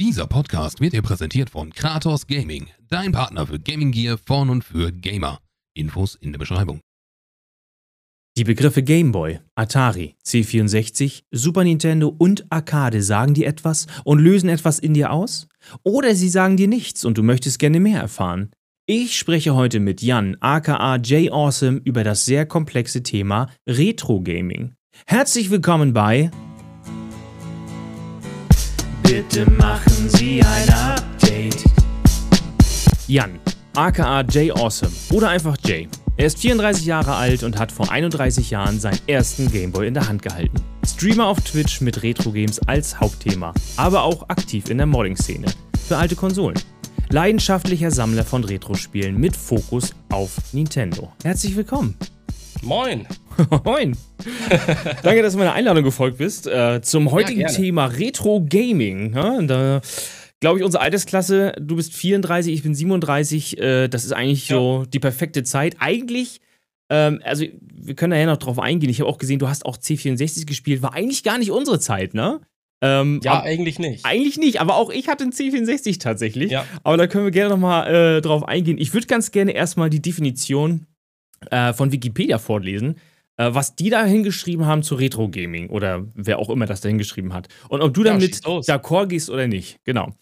Dieser Podcast wird dir präsentiert von Kratos Gaming, dein Partner für Gaming Gear von und für Gamer. Infos in der Beschreibung. Die Begriffe Gameboy, Atari, C64, Super Nintendo und Arcade sagen dir etwas und lösen etwas in dir aus? Oder sie sagen dir nichts und du möchtest gerne mehr erfahren? Ich spreche heute mit Jan, aka J Awesome, über das sehr komplexe Thema Retro Gaming. Herzlich willkommen bei Bitte machen Sie ein Update. Jan, aka Jay Awesome oder einfach Jay. Er ist 34 Jahre alt und hat vor 31 Jahren seinen ersten Gameboy in der Hand gehalten. Streamer auf Twitch mit Retro-Games als Hauptthema, aber auch aktiv in der Modding-Szene für alte Konsolen. Leidenschaftlicher Sammler von Retro-Spielen mit Fokus auf Nintendo. Herzlich willkommen. Moin. Moin. Danke, dass du meiner Einladung gefolgt bist äh, zum heutigen Ja. Thema Retro Gaming. Ja, da glaube ich, unsere Altersklasse, du bist 34, ich bin 37, äh, das ist eigentlich Ja. so die perfekte Zeit. Eigentlich, ähm, also wir können nachher noch drauf eingehen. Ich habe auch gesehen, du hast auch C64 gespielt, war eigentlich gar nicht unsere Zeit, ne? Ähm, Ja, ab- eigentlich nicht. eigentlich nicht, aber auch ich hatte einen C64 tatsächlich. Ja. Aber da können wir gerne nochmal äh, drauf eingehen. Ich würde ganz gerne erstmal die Definition äh, von Wikipedia vorlesen, äh, was die da hingeschrieben haben zu Retro-Gaming oder wer auch immer das da hingeschrieben hat. Und ob du Ja, damit d'accord gehst oder nicht. Genau.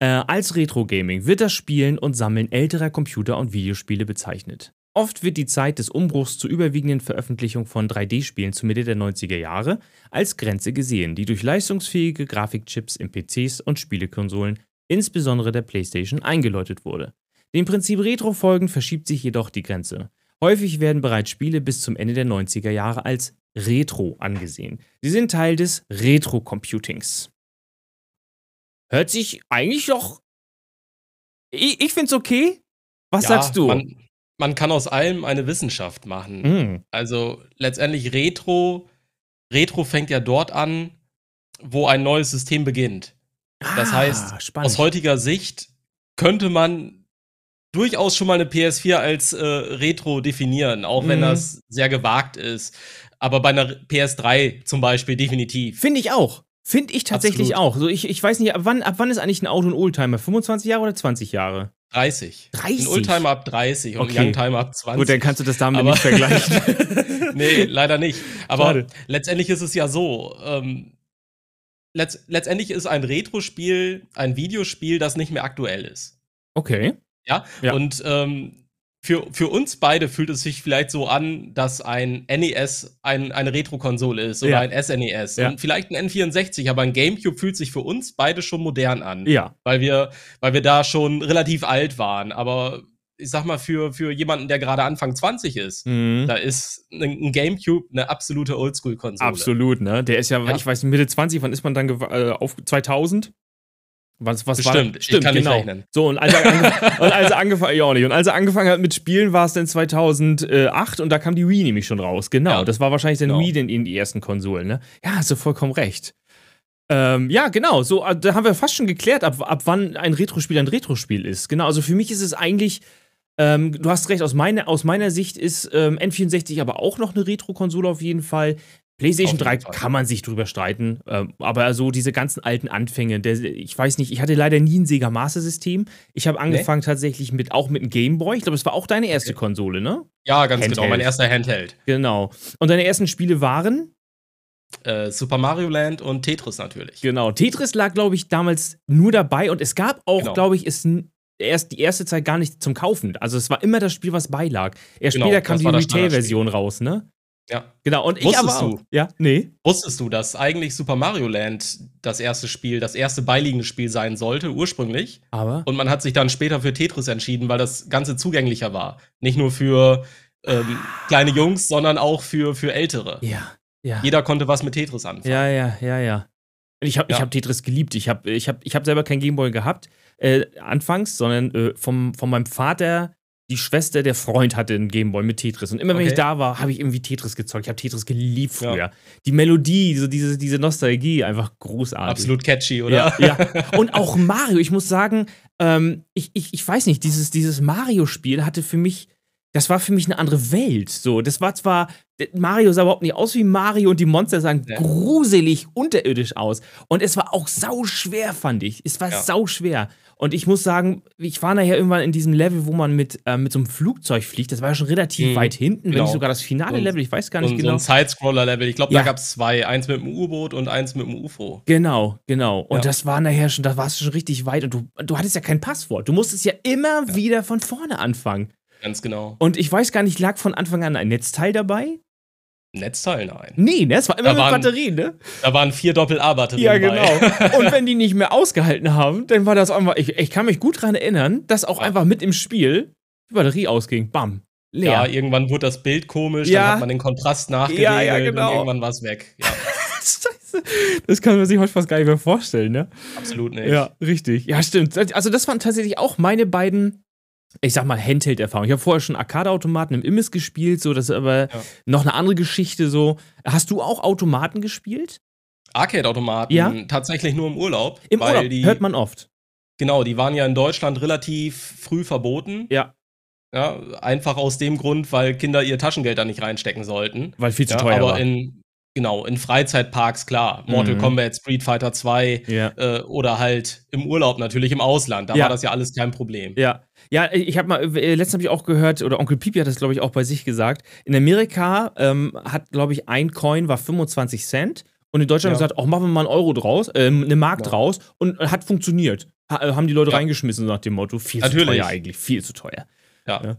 Äh, als Retro-Gaming wird das Spielen und Sammeln älterer Computer- und Videospiele bezeichnet. Oft wird die Zeit des Umbruchs zur überwiegenden Veröffentlichung von 3D-Spielen zur Mitte der 90er Jahre als Grenze gesehen, die durch leistungsfähige Grafikchips in PCs und Spielekonsolen, insbesondere der PlayStation, eingeläutet wurde. Dem Prinzip Retro folgend verschiebt sich jedoch die Grenze. Häufig werden bereits Spiele bis zum Ende der 90er Jahre als Retro angesehen. Sie sind Teil des Retro-Computings. Hört sich eigentlich doch. Ich, ich find's okay. Was Ja, sagst du? Man, man kann aus allem eine Wissenschaft machen. Hm, Also letztendlich Retro, Retro fängt ja dort an, wo ein neues System beginnt. Das ah, heißt, spannend. Aus heutiger Sicht könnte man durchaus schon mal eine PS4 als äh, Retro definieren, auch wenn Mhm. das sehr gewagt ist. Aber bei einer PS3 zum Beispiel definitiv. Finde ich auch. Finde ich tatsächlich Absolut. auch. So, ich, ich weiß nicht, ab wann, ab wann ist eigentlich ein Auto ein Oldtimer? 25 Jahre oder 20 Jahre? 30. 30? Ein Oldtimer ab 30 und Okay. ein Youngtimer ab 20. Gut, dann kannst du das damit Aber- nicht vergleichen. nee, leider nicht. Aber Schade. letztendlich ist es ja so. Ähm, letzt, letztendlich ist ein Retro-Spiel ein Videospiel, das nicht mehr aktuell ist. Okay. Ja. Ja. Und ähm, für, für uns beide fühlt es sich vielleicht so an, dass ein NES ein, eine Retro-Konsole ist oder Ja. ein SNES Ja. und vielleicht ein N64, aber ein GameCube fühlt sich für uns beide schon modern an. Ja. Weil wir, weil wir da schon relativ alt waren. Aber ich sag mal, für, für jemanden, der gerade Anfang 20 ist, Mhm. da ist ein, GameCube eine absolute Oldschool-Konsole. Absolut, ne? Der ist ja, Ja. ich weiß Mitte 20, wann ist man dann äh, auf 2000? Was, was war Bestimmt, ich Stimmt, kann nicht genau. rechnen. So, und als er, und als er angefangen, ja auch nicht. Und als er angefangen hat mit Spielen, war es dann 2008 und da kam die Wii nämlich schon raus. Genau, Ja, das war wahrscheinlich dann genau. Wii denn in die ersten Konsolen, ne? Ja, hast du vollkommen recht. Ähm, ja, genau, so, äh, da haben wir fast schon geklärt, ab, ab wann ein Retro-Spiel ein Retro-Spiel ist. Genau, also für mich ist es eigentlich, ähm, du hast recht, aus meiner, aus meiner Sicht ist ähm, N64 aber auch noch eine Retro-Konsole auf jeden Fall. PlayStation Auf 3 jeden Fall. kann man sich drüber streiten, ähm, aber so diese ganzen alten Anfänge, der, ich weiß nicht, ich hatte leider nie ein Sega Master System. Ich habe angefangen tatsächlich mit auch mit einem Game Boy. Ich glaube, das war auch deine erste Okay. Konsole, ne? Ja, ganz Handheld. genau. Mein erster Handheld. Genau. Und deine ersten Spiele waren? Äh, Super Mario Land und Tetris natürlich. Genau. Tetris lag, glaube ich, damals nur dabei und es gab auch, Genau. glaube ich, es erst die erste Zeit gar nicht zum Kaufen. Also es war immer das Spiel, was beilag. Erst Genau, später kam die Retail-Version raus, ne? Ja. Genau. Und ich Wusstest aber auch. du? Ja, nee. Wusstest du, dass eigentlich Super Mario Land das erste Spiel, das erste beiliegende Spiel sein sollte, ursprünglich? Aber. Und man hat sich dann später für Tetris entschieden, weil das Ganze zugänglicher war. Nicht nur für ähm, kleine Jungs, sondern auch für, für Ältere. Ja. Ja. Jeder konnte was mit Tetris anfangen. Ja, ja, ja, ja. Ich habe ich Ja. hab Tetris geliebt. Ich habe ich hab, ich hab selber kein Gameboy gehabt, äh, anfangs, sondern äh, vom, von meinem Vater, die Schwester, der Freund hatte einen Gameboy mit Tetris. Und immer wenn Okay. ich da war, habe ich irgendwie Tetris gezockt. Ich habe Tetris geliebt früher. Ja. Die Melodie, so diese, diese Nostalgie, einfach großartig. Absolut catchy, oder? Ja, ja. Und auch Mario, ich muss sagen, ähm, ich, ich, ich weiß nicht, dieses, dieses Mario-Spiel hatte für mich, das war für mich eine andere Welt. So, das war zwar, Mario sah überhaupt nicht aus wie Mario und die Monster sahen Ja. gruselig unterirdisch aus. Und es war auch sau schwer, fand ich. Es war Ja. sau schwer. Und ich muss sagen, ich war nachher irgendwann in diesem Level, wo man mit, äh, mit so einem Flugzeug fliegt. Das war ja schon relativ Mhm, weit hinten, wenn genau. nicht sogar das finale Level. Ich weiß gar So, nicht ein- genau. so ein Side-Scroller-Level. Ich glaube, Ja. da gab es zwei. Eins mit dem U-Boot und eins mit dem UFO. Genau, genau. Und Ja. das war nachher schon, da warst du schon richtig weit und du, du hattest ja kein Passwort. Du musstest ja immer wieder von vorne anfangen. Ganz genau. Und ich weiß gar nicht, lag von Anfang an ein Netzteil dabei? Netzteil, nein. Nee, ne? Es war immer Da mit waren- Batterien, ne? Da waren vier Doppel-A-Batterien Ja, genau. Und wenn die nicht mehr ausgehalten haben, dann war das einfach, ich, ich kann mich gut dran erinnern, dass auch Ja. einfach mit im Spiel die Batterie ausging. Bam. Leer. Ja, irgendwann wurde das Bild komisch, Ja. dann hat man den Kontrast nachgeregelt Ja, ja, genau. und irgendwann war es weg. Ja, Scheiße. Das kann man sich heute fast gar nicht mehr vorstellen, ne? absolut nicht. Ja, richtig. Ja, stimmt. Also, das waren tatsächlich auch meine beiden, ich sag mal, Handheld-Erfahrungen. Ich habe vorher schon Arcade-Automaten im Imbiss gespielt, so, das ist aber Ja. noch eine andere Geschichte, so. Hast du auch Automaten gespielt? Arcade-Automaten Ja. tatsächlich nur im Urlaub. Im Urlaub, Die, hört man oft. Genau, die waren ja in Deutschland relativ früh verboten. Ja, Ja, einfach aus dem Grund, weil Kinder ihr Taschengeld da nicht reinstecken sollten. weil viel zu Ja, teuer aber war. in, genau, in Freizeitparks, klar. Mortal Mhm. Kombat, Street Fighter 2 ja. äh, oder halt im Urlaub natürlich im Ausland. Da Ja. war das ja alles kein Problem. Ja, ja, ich habe mal, äh, letztens habe ich auch gehört, oder Onkel Pipi hat das, glaube ich, auch bei sich gesagt. In Amerika ähm, hat, glaube ich, ein Coin war 25 Cent und in Deutschland Ja. gesagt, auch machen wir mal einen Euro draus, ähm, eine Mark Ja. draus und hat funktioniert. Ha, äh, haben die Leute Ja. reingeschmissen nach dem Motto, viel zu Natürlich. teuer eigentlich, viel zu teuer. Ja.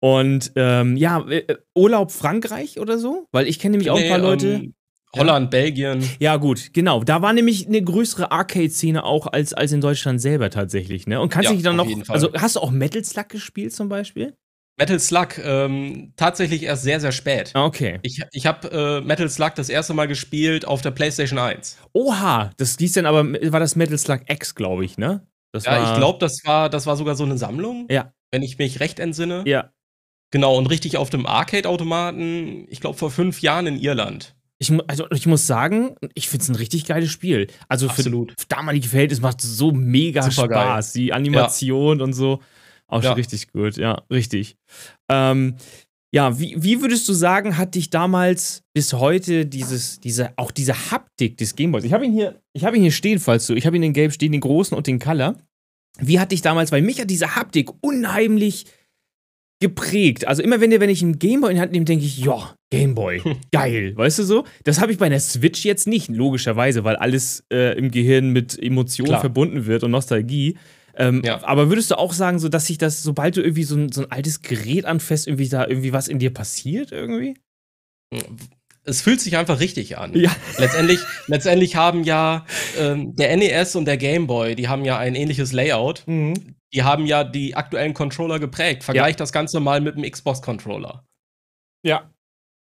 Und ähm, ja, äh, äh, Urlaub Frankreich oder so? Weil ich kenne nämlich auch ein paar Leute. ähm, Holland, Belgien. Ja, gut, genau. Da war nämlich eine größere Arcade-Szene auch als, als in Deutschland selber tatsächlich, ne? Und kannst Ja, du dich dann noch. Also hast du auch Metal Slug gespielt zum Beispiel? Metal Slug, ähm, tatsächlich erst sehr, sehr spät. Ah, okay. Ich, ich habe äh, Metal Slug das erste Mal gespielt auf der PlayStation 1. Oha, das hieß dann aber, war das Metal Slug X, glaube ich, ne? Das Ja, war, ich glaube, das war, das war sogar so eine Sammlung, Ja. wenn ich mich recht entsinne. Ja. Genau, und richtig auf dem Arcade-Automaten, ich glaube, vor fünf Jahren in Irland. Ich, also, ich muss sagen, ich finde es ein richtig geiles Spiel. Also für, Absolut. für damalige Verhältnisse macht es so mega Supergeil. Spaß. Die Animation und so. Auch Ja. schon richtig gut, ja, richtig. Ähm, ja, wie, wie würdest du sagen, hat dich damals bis heute dieses, diese, auch diese Haptik des Gameboys? Ich habe ihn hier, ich habe ihn hier stehen, falls du, ich habe ihn in Gelb stehen, den großen und den Color. Wie hat dich damals, weil mich hat diese Haptik unheimlich geprägt. Also immer wenn, wenn ich einen Gameboy in die Hand nehme, denke ich, ja, Gameboy, geil, weißt du so? Das habe ich bei einer Switch jetzt nicht, logischerweise, weil alles äh, im Gehirn mit Emotionen Klar. verbunden wird und Nostalgie. Ähm, Ja. Aber würdest du auch sagen, so dass sich das, sobald du irgendwie so ein, so ein altes Gerät anfasst, irgendwie da irgendwie was in dir passiert irgendwie? Es fühlt sich einfach richtig an. Ja. Letztendlich, letztendlich haben ja ähm, der NES und der Game Boy, die haben ja ein ähnliches Layout. Die haben ja die aktuellen Controller geprägt. Vergleich das Ganze mal mit dem Xbox-Controller. Ja.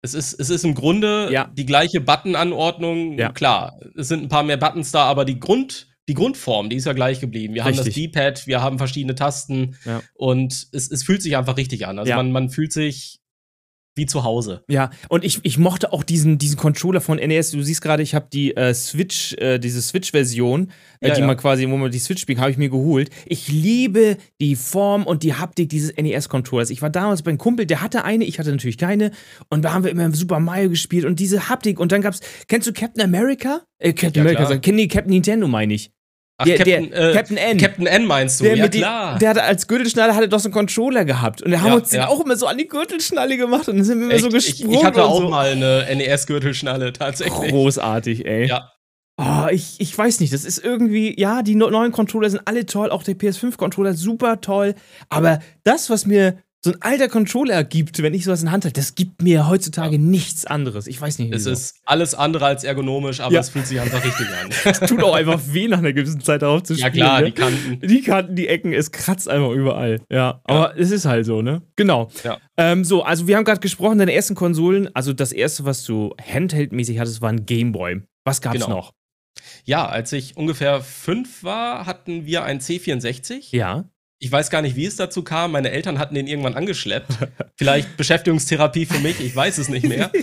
Es ist, es ist im Grunde Ja. die gleiche Button-Anordnung. Ja. Klar, es sind ein paar mehr Buttons da, aber die, Grund, die Grundform, die ist ja gleich geblieben. Wir haben das Richtig. D-Pad, wir haben verschiedene Tasten Ja. und es, es fühlt sich einfach richtig an. Also Ja. man, man fühlt sich wie zu Hause. Ja, und ich, ich mochte auch diesen, diesen Controller von NES. Du siehst gerade, ich habe die äh, Switch, äh, diese Switch-Version, äh, Ja, die ja. man quasi, wo man die Switch spielt, habe ich mir geholt. Ich liebe die Form und die Haptik dieses NES-Controllers. Ich war damals beim Kumpel, der hatte eine, ich hatte natürlich keine. Und da haben wir immer Super Mario gespielt und diese Haptik. Und dann gab's, kennst du Captain America? Äh, Captain Ja, America, klar. sag- nee, Captain Nintendo meine ich. Ach, Der- Captain, der- äh, Captain N. Captain N meinst du? Der, ja, mit die- klar. der hatte als Gürtelschnalle hatte doch so einen Controller gehabt. Und da haben Ja, uns den ja. auch immer so an die Gürtelschnalle gemacht und dann sind wir immer so Echt? ich, gesprungen. ich hatte auch so. mal eine NES-Gürtelschnalle, tatsächlich. Großartig, ey. Ja. Oh, ich, ich weiß nicht, das ist irgendwie, ja, die neuen Controller sind alle toll, auch der PS5-Controller super toll, aber das, was mir so ein alter Controller gibt, wenn ich sowas in der Hand halte, das gibt mir heutzutage nichts anderes. Ich weiß nicht, Es wieso. ist alles andere als ergonomisch, aber Ja. es fühlt sich einfach richtig an. Es tut auch einfach weh, nach einer gewissen Zeit darauf zu ja spielen. klar, ne? die Kanten. Die Kanten, die Ecken, es kratzt einfach überall. Ja, aber es ist halt so, ne? Genau. Ja. Ähm, so, also wir haben gerade gesprochen, deine ersten Konsolen, also das erste, was du Handheld-mäßig hattest, war ein Gameboy. Was gab's Genau. noch? Ja, als ich ungefähr fünf war, hatten wir ein C64. Ja. Ich weiß gar nicht, wie es dazu kam. Meine Eltern hatten den irgendwann angeschleppt. Vielleicht Beschäftigungstherapie für mich, ich weiß es nicht mehr.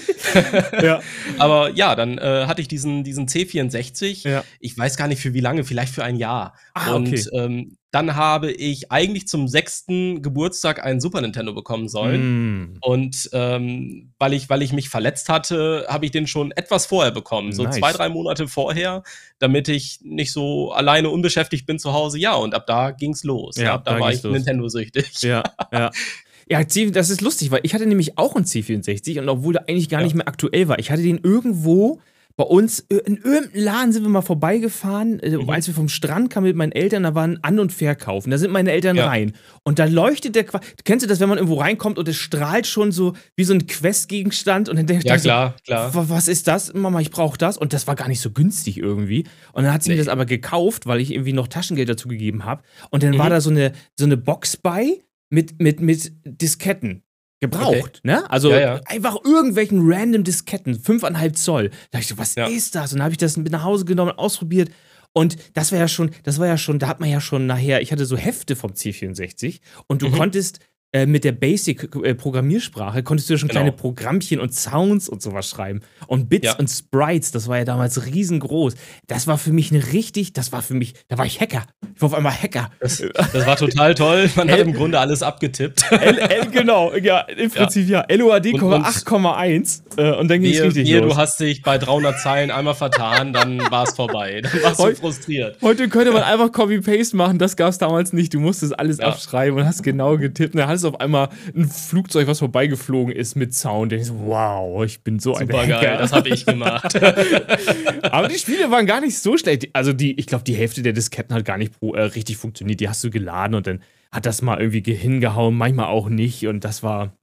Ja. Aber ja, dann äh, hatte ich diesen, diesen C64. Ja. Ich weiß gar nicht für wie lange, vielleicht für ein Jahr. Ah, Und okay. ähm, dann habe ich eigentlich zum sechsten Geburtstag einen Super Nintendo bekommen sollen. Mm. Und ähm, weil, ich, weil ich mich verletzt hatte, habe ich den schon etwas vorher bekommen. So Nice. zwei, drei Monate vorher, damit ich nicht so alleine unbeschäftigt bin zu Hause. Ja, und ab da ging's los. Ja, ab da, da war ich. Nintendo-süchtig. Ja, ja. Ja, das ist lustig, weil ich hatte nämlich auch einen C64 und obwohl der eigentlich gar Ja. nicht mehr aktuell war, ich hatte den irgendwo bei uns, äh, in irgendeinem Laden sind wir mal vorbeigefahren, äh, Mhm. als wir vom Strand kamen mit meinen Eltern, da waren An- und Verkaufen, da sind meine Eltern Ja. rein und da leuchtet der, kennst du das, wenn man irgendwo reinkommt und es strahlt schon so wie so ein Questgegenstand und dann denke Ja, ich so, klar, klar. "Wa- was ist das? Mama, ich brauche das. Und das war gar nicht so günstig irgendwie. Und dann hat sie mir Nee. das aber gekauft, weil ich irgendwie noch Taschengeld dazu gegeben habe. Und dann war Mhm. da so eine, so eine Box bei mit, mit, mit Disketten. Gebraucht, ne? Also Ja, ja. einfach irgendwelchen random Disketten, 5,5 Zoll. Da dachte ich so, was Ja. ist das? Und dann habe ich das mit nach Hause genommen, ausprobiert. Und das war ja schon, das war ja schon, da hat man ja schon nachher, ich hatte so Hefte vom C64 und du Mhm. konntest äh, mit der Basic-Programmiersprache konntest du ja schon Genau. kleine Programmchen und Sounds und sowas schreiben. Und Bits Ja. und Sprites, das war ja damals riesengroß. Das war für mich eine richtig, das war für mich, da war ich Hacker. Ich war auf einmal Hacker. Das, das war total toll. Man hat im Grunde alles abgetippt. L, L, genau, ja, im Prinzip ja. LOAD, Und- und- 8,1 äh, und dann ging es richtig wehe, los. du hast dich bei 300 Zeilen einmal vertan, dann war es vorbei. Dann warst du frustriert. Heute könnte man einfach Copy-Paste machen, das gab es damals nicht. Du musstest alles Ja. abschreiben und hast genau getippt. Und dann hattest du auf einmal ein Flugzeug, was vorbeigeflogen ist mit Sound. Und ich so, wow, ich bin so ein Super geil, Hacker. das habe ich gemacht. Aber die Spiele waren gar nicht so schlecht. Also die, ich glaube, die Hälfte der Disketten hat gar nicht pro, äh, richtig funktioniert. Die hast du geladen und dann hat das mal irgendwie ge- hingehauen, manchmal auch nicht. Und das war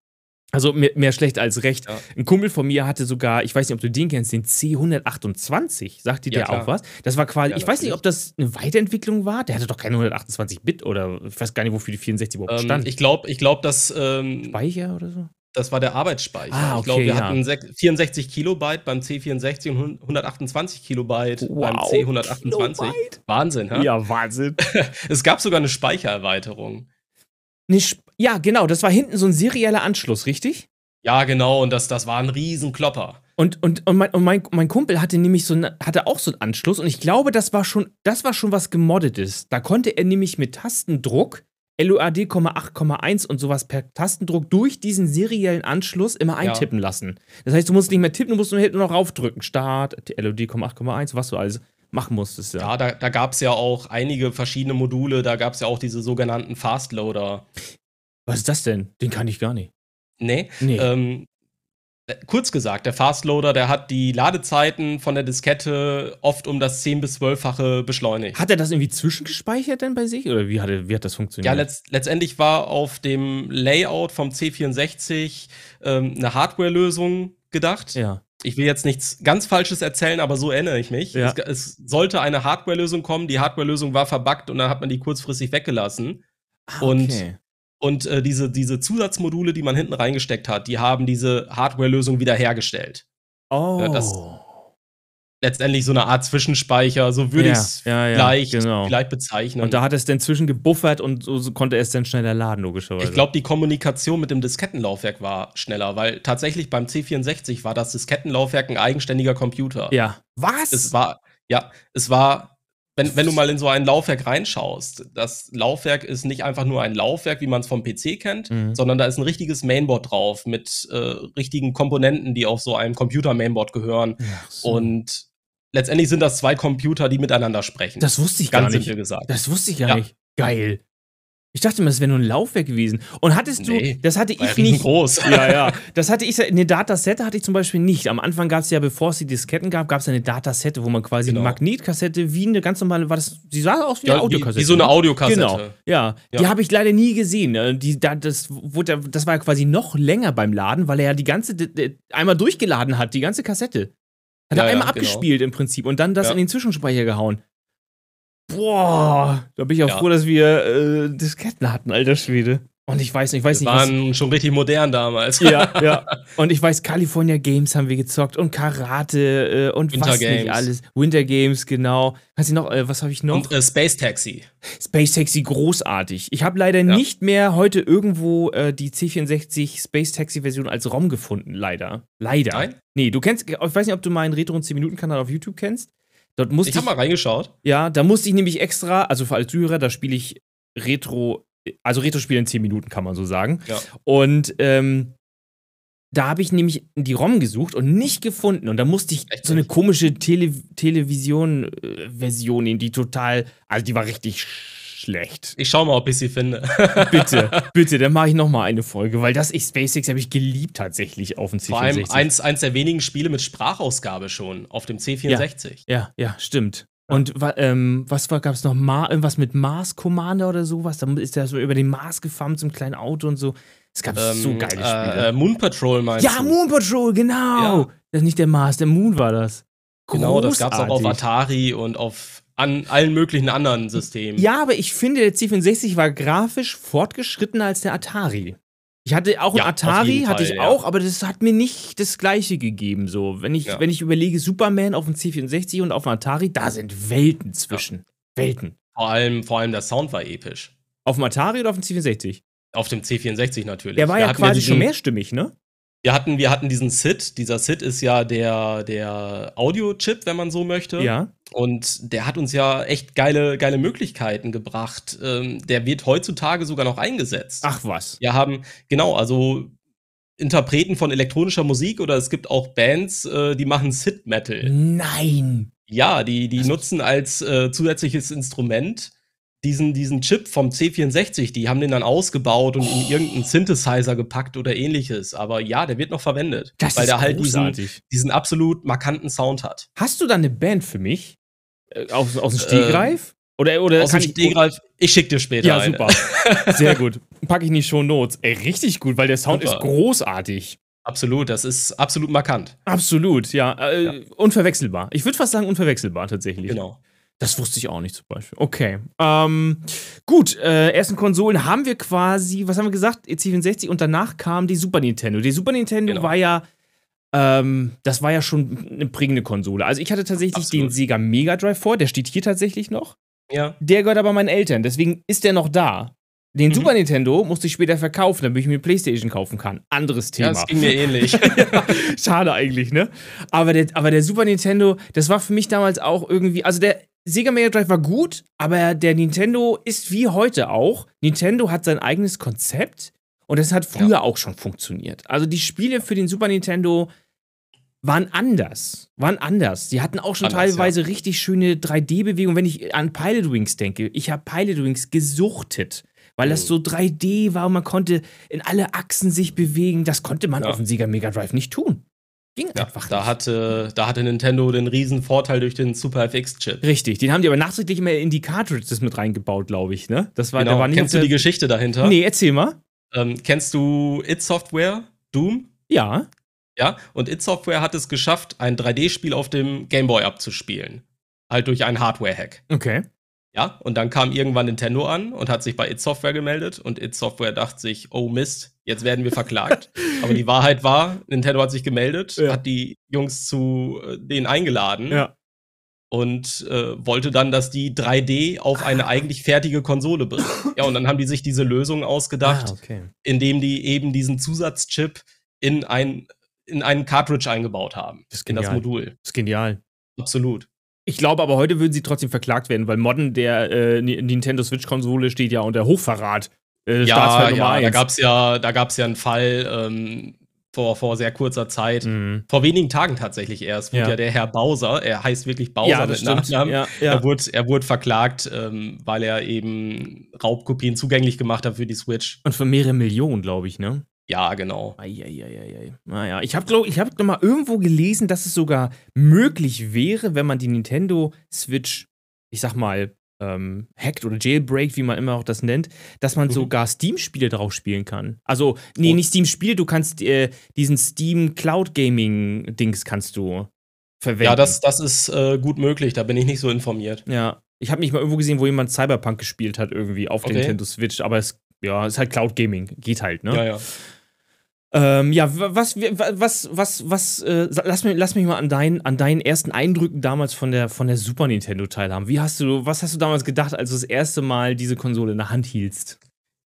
also mehr, mehr schlecht als recht. Ja. Ein Kumpel von mir hatte sogar, ich weiß nicht, ob du den kennst, den C128. Sagt dir Ja, der klar. auch was? Das war quasi, Ja, ich weiß nicht, ob das eine Weiterentwicklung war. Der hatte doch keine 128-Bit oder ich weiß gar nicht, wofür die 64 überhaupt ähm, stand. ich glaube, ich glaub, dass ähm, Speicher oder so? das war der Arbeitsspeicher. Ah, Ich glaube, okay, wir hatten sech- 64 Kilobyte beim C64 und 128 Kilobyte beim Wow, C128. Kilobyte? Wahnsinn, ja? Ja, Wahnsinn. Es gab sogar eine Speichererweiterung. Ne, Sp- ja, genau, das war hinten so ein serieller Anschluss, richtig? Ja, genau, und das, das war ein Riesenklopper. Und, und, und, mein, und mein, mein Kumpel hatte nämlich so ein, hatte auch so einen Anschluss und ich glaube, das war schon, das war schon was gemoddetes. Da konnte er nämlich mit Tastendruck LOAD, 8,1 und sowas per Tastendruck durch diesen seriellen Anschluss immer Ja. eintippen lassen. Das heißt, du musst nicht mehr tippen, du musst nur hinten noch raufdrücken. Start, 8,1, was du alles machen musstest. Ja. Ja, da, da gab es ja auch einige verschiedene Module. Da gab es ja auch diese sogenannten Fastloader. Was ist das denn? Den kann ich gar nicht. Nee, Nee. Ähm, äh, kurz gesagt, der Fastloader, der hat die Ladezeiten von der Diskette oft um das 10- bis 12-fache beschleunigt. hat er das irgendwie zwischengespeichert denn bei sich? Oder wie hat, er, wie hat das funktioniert? ja, letzt, letztendlich war auf dem Layout vom C64 ähm, eine Hardware-Lösung gedacht. ja. Ich will jetzt nichts ganz Falsches erzählen, aber so erinnere ich mich. Ja. Es, es sollte eine Hardware-Lösung kommen. Die Hardware-Lösung war verbuggt und dann hat man die kurzfristig weggelassen. Ah, okay. Und äh, diese, diese Zusatzmodule, die man hinten reingesteckt hat, die haben diese Hardware-Lösung wiederhergestellt. Oh. Ja, das- Letztendlich so eine Art Zwischenspeicher, so würde Ja, ich es ja, ja, vielleicht, genau. vielleicht bezeichnen. Und da hat es dann zwischen gebuffert und so, so konnte er es dann schneller laden, logischerweise. ich glaube, die Kommunikation mit dem Diskettenlaufwerk war schneller, weil tatsächlich beim C64 war das Diskettenlaufwerk ein eigenständiger Computer. Ja. Was? Es war, ja, es war, wenn, wenn du mal in so ein Laufwerk reinschaust, das Laufwerk ist nicht einfach nur ein Laufwerk, wie man es vom PC kennt, Mhm. sondern da ist ein richtiges Mainboard drauf mit äh, richtigen Komponenten, die auf so einem Computer-Mainboard gehören. So. Und letztendlich sind das zwei Computer, die miteinander sprechen. das wusste ich Ganz gar nicht. simpel gesagt. Das wusste ich gar Ja. nicht. Geil. Ich dachte mir, das wäre nur ein Laufwerk gewesen. Und hattest du, Nee, das hatte ich nicht. riesengroß. Ja, ja. Das hatte ich, eine Datasette hatte ich zum Beispiel nicht. Am Anfang gab es ja, bevor es die Disketten gab, gab es eine Datasette, wo man quasi Genau. eine Magnetkassette wie eine ganz normale, war das, die sah aus wie Ja, eine wie, Audiokassette. wie so eine ne? Audiokassette. Genau, ja. Die Ja. habe ich leider nie gesehen. Äh, Die, da, das, wurde, das war ja quasi noch länger beim Laden, weil er ja die ganze, einmal durchgeladen hat, die ganze Kassette. Hat er ja, einmal genau. abgespielt im Prinzip und dann das in den Zwischenspeicher gehauen. Boah, da bin ich auch Ja. froh, dass wir äh, Disketten hatten, alter Schwede. Und ich weiß nicht, ich weiß Die nicht, was, waren schon richtig modern damals. ja, ja. Und ich weiß, California Games haben wir gezockt und Karate äh, und Winter was nicht Games. alles. Winter Games, genau. Kannst du noch, äh, was habe ich noch? Und äh, Space Taxi. Space Taxi großartig. Ich habe leider nicht mehr heute irgendwo äh, die C64 Space Taxi Version als ROM gefunden, leider. Leider. Nein? Nee, du kennst, ich weiß nicht, ob du meinen Retro und 10 Minuten Kanal auf YouTube kennst. Dort musste Ich habe mal reingeschaut. ja, da musste ich nämlich extra, also für alle Zuhörer, da spiele ich Retro, also Retro-Spiele in 10 Minuten, kann man so sagen. Ja. Und ähm, da habe ich nämlich die ROM gesucht und nicht gefunden. Und da musste ich Echt so eine komische Tele Television-Version nehmen, die total, also die war richtig schlecht. Ich schau mal, ob ich sie finde. Bitte, bitte, dann mache ich noch mal eine Folge, weil das ich SpaceX habe ich geliebt tatsächlich auf dem C64. Vor allem eins, eins der wenigen Spiele mit Sprachausgabe schon auf dem C64. Ja, ja, stimmt. Und ähm, was war, gab es noch? Ma irgendwas mit Mars Commander oder sowas? Da ist der so über den Mars gefahren einem kleinen Auto und so. Es gab so geile Spiele. Äh, äh, Moon Patrol meinst ja, du? Moon Patrol, genau. Ja. Das ist nicht der Mars, der Moon war das. Genau, das gab's auch auf Großartig. Atari und auf an allen möglichen anderen Systemen. Ja, aber ich finde, der C64 war grafisch fortgeschrittener als der Atari. Ich hatte auch Ja, ein auf Atari, hatte Fall, ich ja. auch, aber das hat mir nicht das Gleiche gegeben. So, wenn ich, Ja. wenn ich überlege, Superman auf dem C64 und auf dem Atari, da sind Welten zwischen. Welten. Vor allem, vor allem der Sound war episch. Auf dem Atari oder auf dem C64? Auf dem C64 natürlich. Der war Wir ja quasi diesen, schon mehrstimmig, ne? Wir hatten, wir hatten diesen SID. Dieser SID ist ja der, der Audio-Chip, wenn man so möchte. Ja. Und der hat uns ja echt geile, geile Möglichkeiten gebracht. Ähm, der wird heutzutage sogar noch eingesetzt. Ach was. Wir haben, genau, also Interpreten von elektronischer Musik oder es gibt auch Bands, äh, die machen Sid-Metal. Nein. Ja, die, die nutzen als äh, zusätzliches Instrument diesen, diesen Chip vom C64. Die haben den dann ausgebaut und in irgendeinen Synthesizer gepackt oder ähnliches. Aber ja, der wird noch verwendet. Das weil der halt diesen, diesen absolut markanten Sound hat. Hast du da eine Band für mich? Äh, aus, aus dem Stegreif? oder oder Aus dem Stegreif, ich schick dir später Ja, eine. super. Sehr gut. Packe ich in die Show Notes. Ey, richtig gut, weil der Sound Super. ist großartig. Absolut, das ist absolut markant. Absolut, ja. Äh, Unverwechselbar. Ich würde fast sagen, unverwechselbar tatsächlich. Genau. Das wusste ich auch nicht zum Beispiel. Okay. Ähm, gut, äh, ersten Konsolen haben wir quasi, was haben wir gesagt? C64 und danach kam die Super Nintendo. Die Super Nintendo Genau. war ja, ähm, das war ja schon eine prägende Konsole. Also ich hatte tatsächlich Absolut. den Sega Mega Drive vor, der steht hier tatsächlich noch. Ja. Der gehört aber meinen Eltern, deswegen ist der noch da. Den Mhm. Super Nintendo musste ich später verkaufen, damit ich mir Playstation kaufen kann. Anderes Ja, Thema. es ging mir ähnlich. Schade eigentlich, ne? Aber der, aber der Super Nintendo, das war für mich damals auch irgendwie, also der Sega Mega Drive war gut, aber der Nintendo ist wie heute auch. Nintendo hat sein eigenes Konzept und das hat früher auch schon funktioniert. Also die Spiele für den Super Nintendo waren anders. Waren anders. Die hatten auch schon Anders, teilweise richtig schöne 3D-Bewegungen. Wenn ich an Pilot Wings denke, ich habe Pilot Wings gesuchtet, weil das Mhm. so 3D war und man konnte in alle Achsen sich bewegen. Das konnte man Ja. auf dem Sega Mega Drive nicht tun. Ging Ja, einfach da nicht. hatte, da hatte Nintendo den riesen Vorteil durch den Super FX-Chip. Richtig, den haben die aber nachträglich immer in die Cartridges mit reingebaut, glaube ich, ne? Das war, der Genau. war nicht Kennst du die Geschichte dahinter? Nee, erzähl mal. Ähm, kennst du It Software? Doom? Ja. Ja, und It Software hat es geschafft, ein 3D-Spiel auf dem Game Boy abzuspielen. Halt durch einen Hardware-Hack. Okay. Ja, und dann kam irgendwann Nintendo an und hat sich bei It Software gemeldet und It Software dachte sich, oh Mist, jetzt werden wir verklagt. Aber die Wahrheit war, Nintendo hat sich gemeldet, Ja. hat die Jungs zu äh, denen eingeladen Ja. und äh, wollte dann, dass die 3D auf eine eigentlich fertige Konsole bringen. Ja, und dann haben die sich diese Lösung ausgedacht, Ah, okay. indem die eben diesen Zusatzchip in ein in einen Cartridge eingebaut haben. Das ist in das. Modul. Das ist genial. Absolut. Ich glaube aber, heute würden sie trotzdem verklagt werden, weil Modden der äh, Ni- Nintendo Switch-Konsole steht ja unter Hochverrat. Äh, Ja, ja, da eins. gab's ja, da gab's ja einen Fall ähm, vor, vor sehr kurzer Zeit. Mhm. Vor wenigen Tagen tatsächlich erst, wurde Ja. ja. der Herr Bowser, er heißt wirklich Bowser Ja, das mit stimmt. Nachnamen, Ja, ja. Er, wurde, er wurde verklagt, ähm, weil er eben Raubkopien zugänglich gemacht hat für die Switch. Und für mehrere Millionen, glaube ich, ne? Ja, genau. Eieieiei. Naja, ich habe glaube ich habe noch mal irgendwo gelesen, dass es sogar möglich wäre, wenn man die Nintendo Switch, ich sag mal, ähm, hackt oder jailbreakt, wie man immer auch das nennt, dass man Mhm. sogar Steam-Spiele drauf spielen kann. Also, nee, Oh. nicht Steam-Spiele, du kannst äh, diesen Steam Cloud Gaming-Dings kannst du verwenden. Ja, das, das ist äh, gut möglich, da bin ich nicht so informiert. Ja, ich habe nicht mal irgendwo gesehen, wo jemand Cyberpunk gespielt hat, irgendwie auf der Okay. Nintendo Switch, aber es ja, ist halt Cloud Gaming, geht halt, ne? Ja, ja. Ähm, ja, wa- was, wa- was, was, was, äh, lass, mich, lass mich mal an, dein, an deinen ersten Eindrücken damals von der, von der Super Nintendo teilhaben. Wie hast du, was hast du damals gedacht, als du das erste Mal diese Konsole in der Hand hieltst?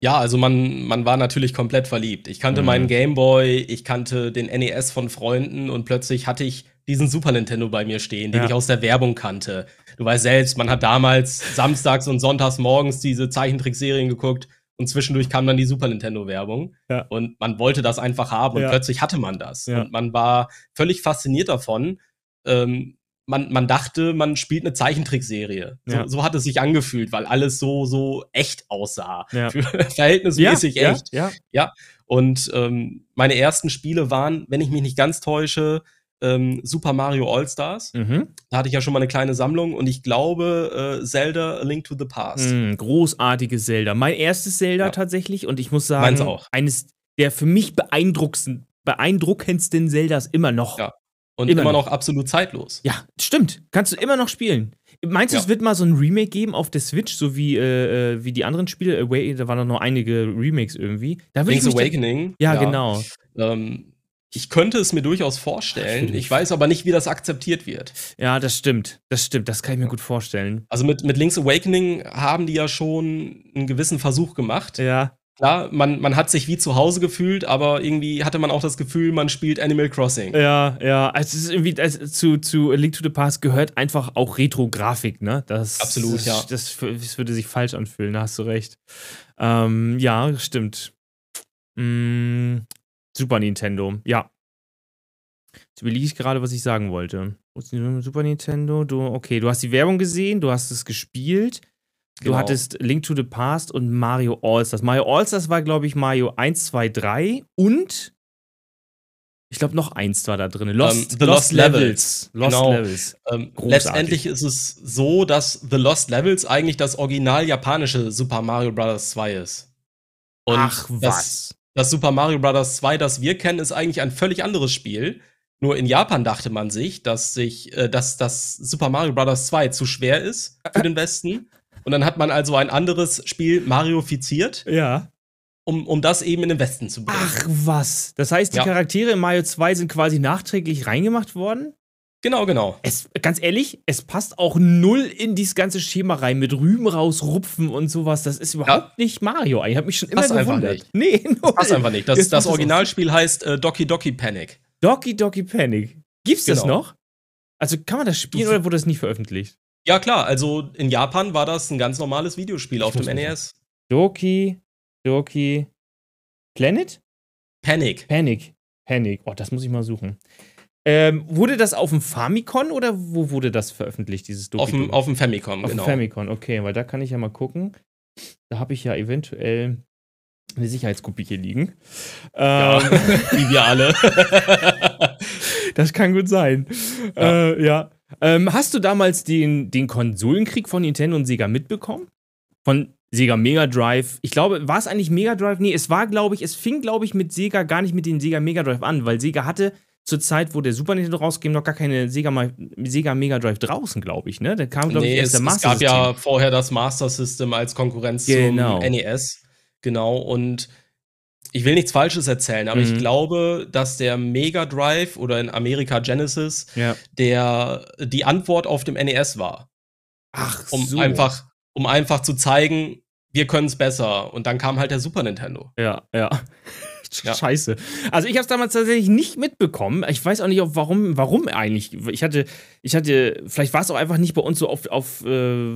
Ja, also man, man war natürlich komplett verliebt. Ich kannte Mhm. meinen Game Boy, ich kannte den NES von Freunden und plötzlich hatte ich diesen Super Nintendo bei mir stehen, den Ja. ich aus der Werbung kannte. Du weißt selbst, man hat damals samstags und sonntags morgens diese Zeichentrickserien geguckt und zwischendurch kam dann die Super Nintendo-Werbung. Ja. Und man wollte das einfach haben und Ja. plötzlich hatte man das. Ja. Und man war völlig fasziniert davon. Ähm, man, man dachte, man spielt eine Zeichentrickserie. So, so hat es sich angefühlt, weil alles so, so echt aussah. Verhältnismäßig echt. Ja, Und ähm, meine ersten Spiele waren, wenn ich mich nicht ganz täusche, ähm, Super Mario All-Stars. Mhm. Da hatte ich ja schon mal eine kleine Sammlung und ich glaube, äh, Zelda A Link to the Past. Mm, großartiges Zelda. Mein erstes Zelda Ja. tatsächlich und ich muss sagen, Meins auch. eines der für mich beeindruckendsten, beeindruckendsten Zeldas immer noch. Ja. Und immer immer, noch. noch. absolut zeitlos. Ja, stimmt. Kannst du immer noch spielen. Meinst du, Ja. es wird mal so ein Remake geben auf der Switch, so wie, äh, äh, wie die anderen Spiele? Away, da waren doch noch einige Remakes irgendwie. Da Link's Awakening. Da, ja, genau. Ähm, ich könnte es mir durchaus vorstellen. Ich weiß aber nicht, wie das akzeptiert wird. Ja, das stimmt. Das stimmt. Das kann ich mir gut vorstellen. Also mit, mit Link's Awakening haben die ja schon einen gewissen Versuch gemacht. Ja. Klar, man, man hat sich wie zu Hause gefühlt, aber irgendwie hatte man auch das Gefühl, man spielt Animal Crossing. Ja, ja. Also es ist irgendwie, also zu, zu A Link to the Past gehört einfach auch Retro-Grafik, ne? Das, Absolut, das, ja. Das, das würde sich falsch anfühlen, da hast du recht. Ähm, ja, stimmt. Mm, Super Nintendo, ja. Jetzt überlege ich gerade, was ich sagen wollte. Super Nintendo, du, okay, du hast die Werbung gesehen, du hast es gespielt. Du Genau. hattest Link to the Past und Mario All-Stars. Mario All-Stars war, glaube ich, Mario 1, 2, 3 und ich glaube, noch eins war da drin. Lost, The Lost Levels. Lost Genau. Levels. Ähm, letztendlich ist es so, dass The Lost Levels eigentlich das original japanische Super Mario Bros. 2 ist. Und Ach, was? Das Super Mario Bros. 2, das wir kennen, ist eigentlich ein völlig anderes Spiel. Nur in Japan dachte man sich, dass sich, äh, dass das Super Mario Bros. 2 zu schwer ist für den Westen. Und dann hat man also ein anderes Spiel Mariofiziert, Ja. um, um das eben in den Westen zu bringen. Ach, was? Das heißt, die Ja. Charaktere in Mario 2 sind quasi nachträglich reingemacht worden? Genau, genau. Es, ganz ehrlich, es passt auch null in dieses ganze Schema rein mit Rüben rausrupfen und sowas. Das ist überhaupt nicht Mario. Ich habe mich schon immer Passt einfach gewundert. nicht. Nee, null. Passt einfach nicht. Das, Jetzt das Originalspiel heißt äh, Doki Doki Panic. Doki Doki Panic. Gibt's das Genau. noch? Also kann man das spielen oder wurde das nie veröffentlicht? Ja, klar, also in Japan war das ein ganz normales Videospiel auf muss dem NES. Doki Doki Planet? Panic. Panic. Panic. Oh, das muss ich mal suchen. Ähm, wurde das auf dem Famicom oder wo wurde das veröffentlicht, dieses Doki Auf dem, auf dem Famicom, Auf genau. dem Famicom, okay, weil da kann ich ja mal gucken. Da habe ich ja eventuell eine Sicherheitskopie hier liegen. Ja, Ähm, wie wir alle. das kann gut sein. Ja. Äh, ja. Ähm, hast du damals den, den Konsolenkrieg von Nintendo und Sega mitbekommen? Von Sega Mega Drive. Ich glaube, war es eigentlich Mega Drive? Nee, es war, glaube ich, es fing, glaube ich, mit Sega gar nicht mit den Sega Mega Drive an, weil Sega hatte zur Zeit, wo der Super Nintendo rauskam, noch gar keine Sega, Sega Mega Drive draußen, glaube ich, ne? Da kam, glaube ich, nee, erst es, der es Master gab ja vorher das Master System als Konkurrenz Genau. zum NES. Genau, und ich will nichts Falsches erzählen, aber Mhm. ich glaube, dass der Mega Drive oder in Amerika Genesis Ja. der die Antwort auf dem NES war. Ach, Um so. einfach, um einfach zu zeigen, wir können es besser. Und dann kam halt der Super Nintendo. Ja, ja. Ja. Scheiße. Also ich habe es damals tatsächlich nicht mitbekommen. Ich weiß auch nicht, ob warum, warum eigentlich. Ich hatte, ich hatte, vielleicht war es auch einfach nicht bei uns so auf, auf äh,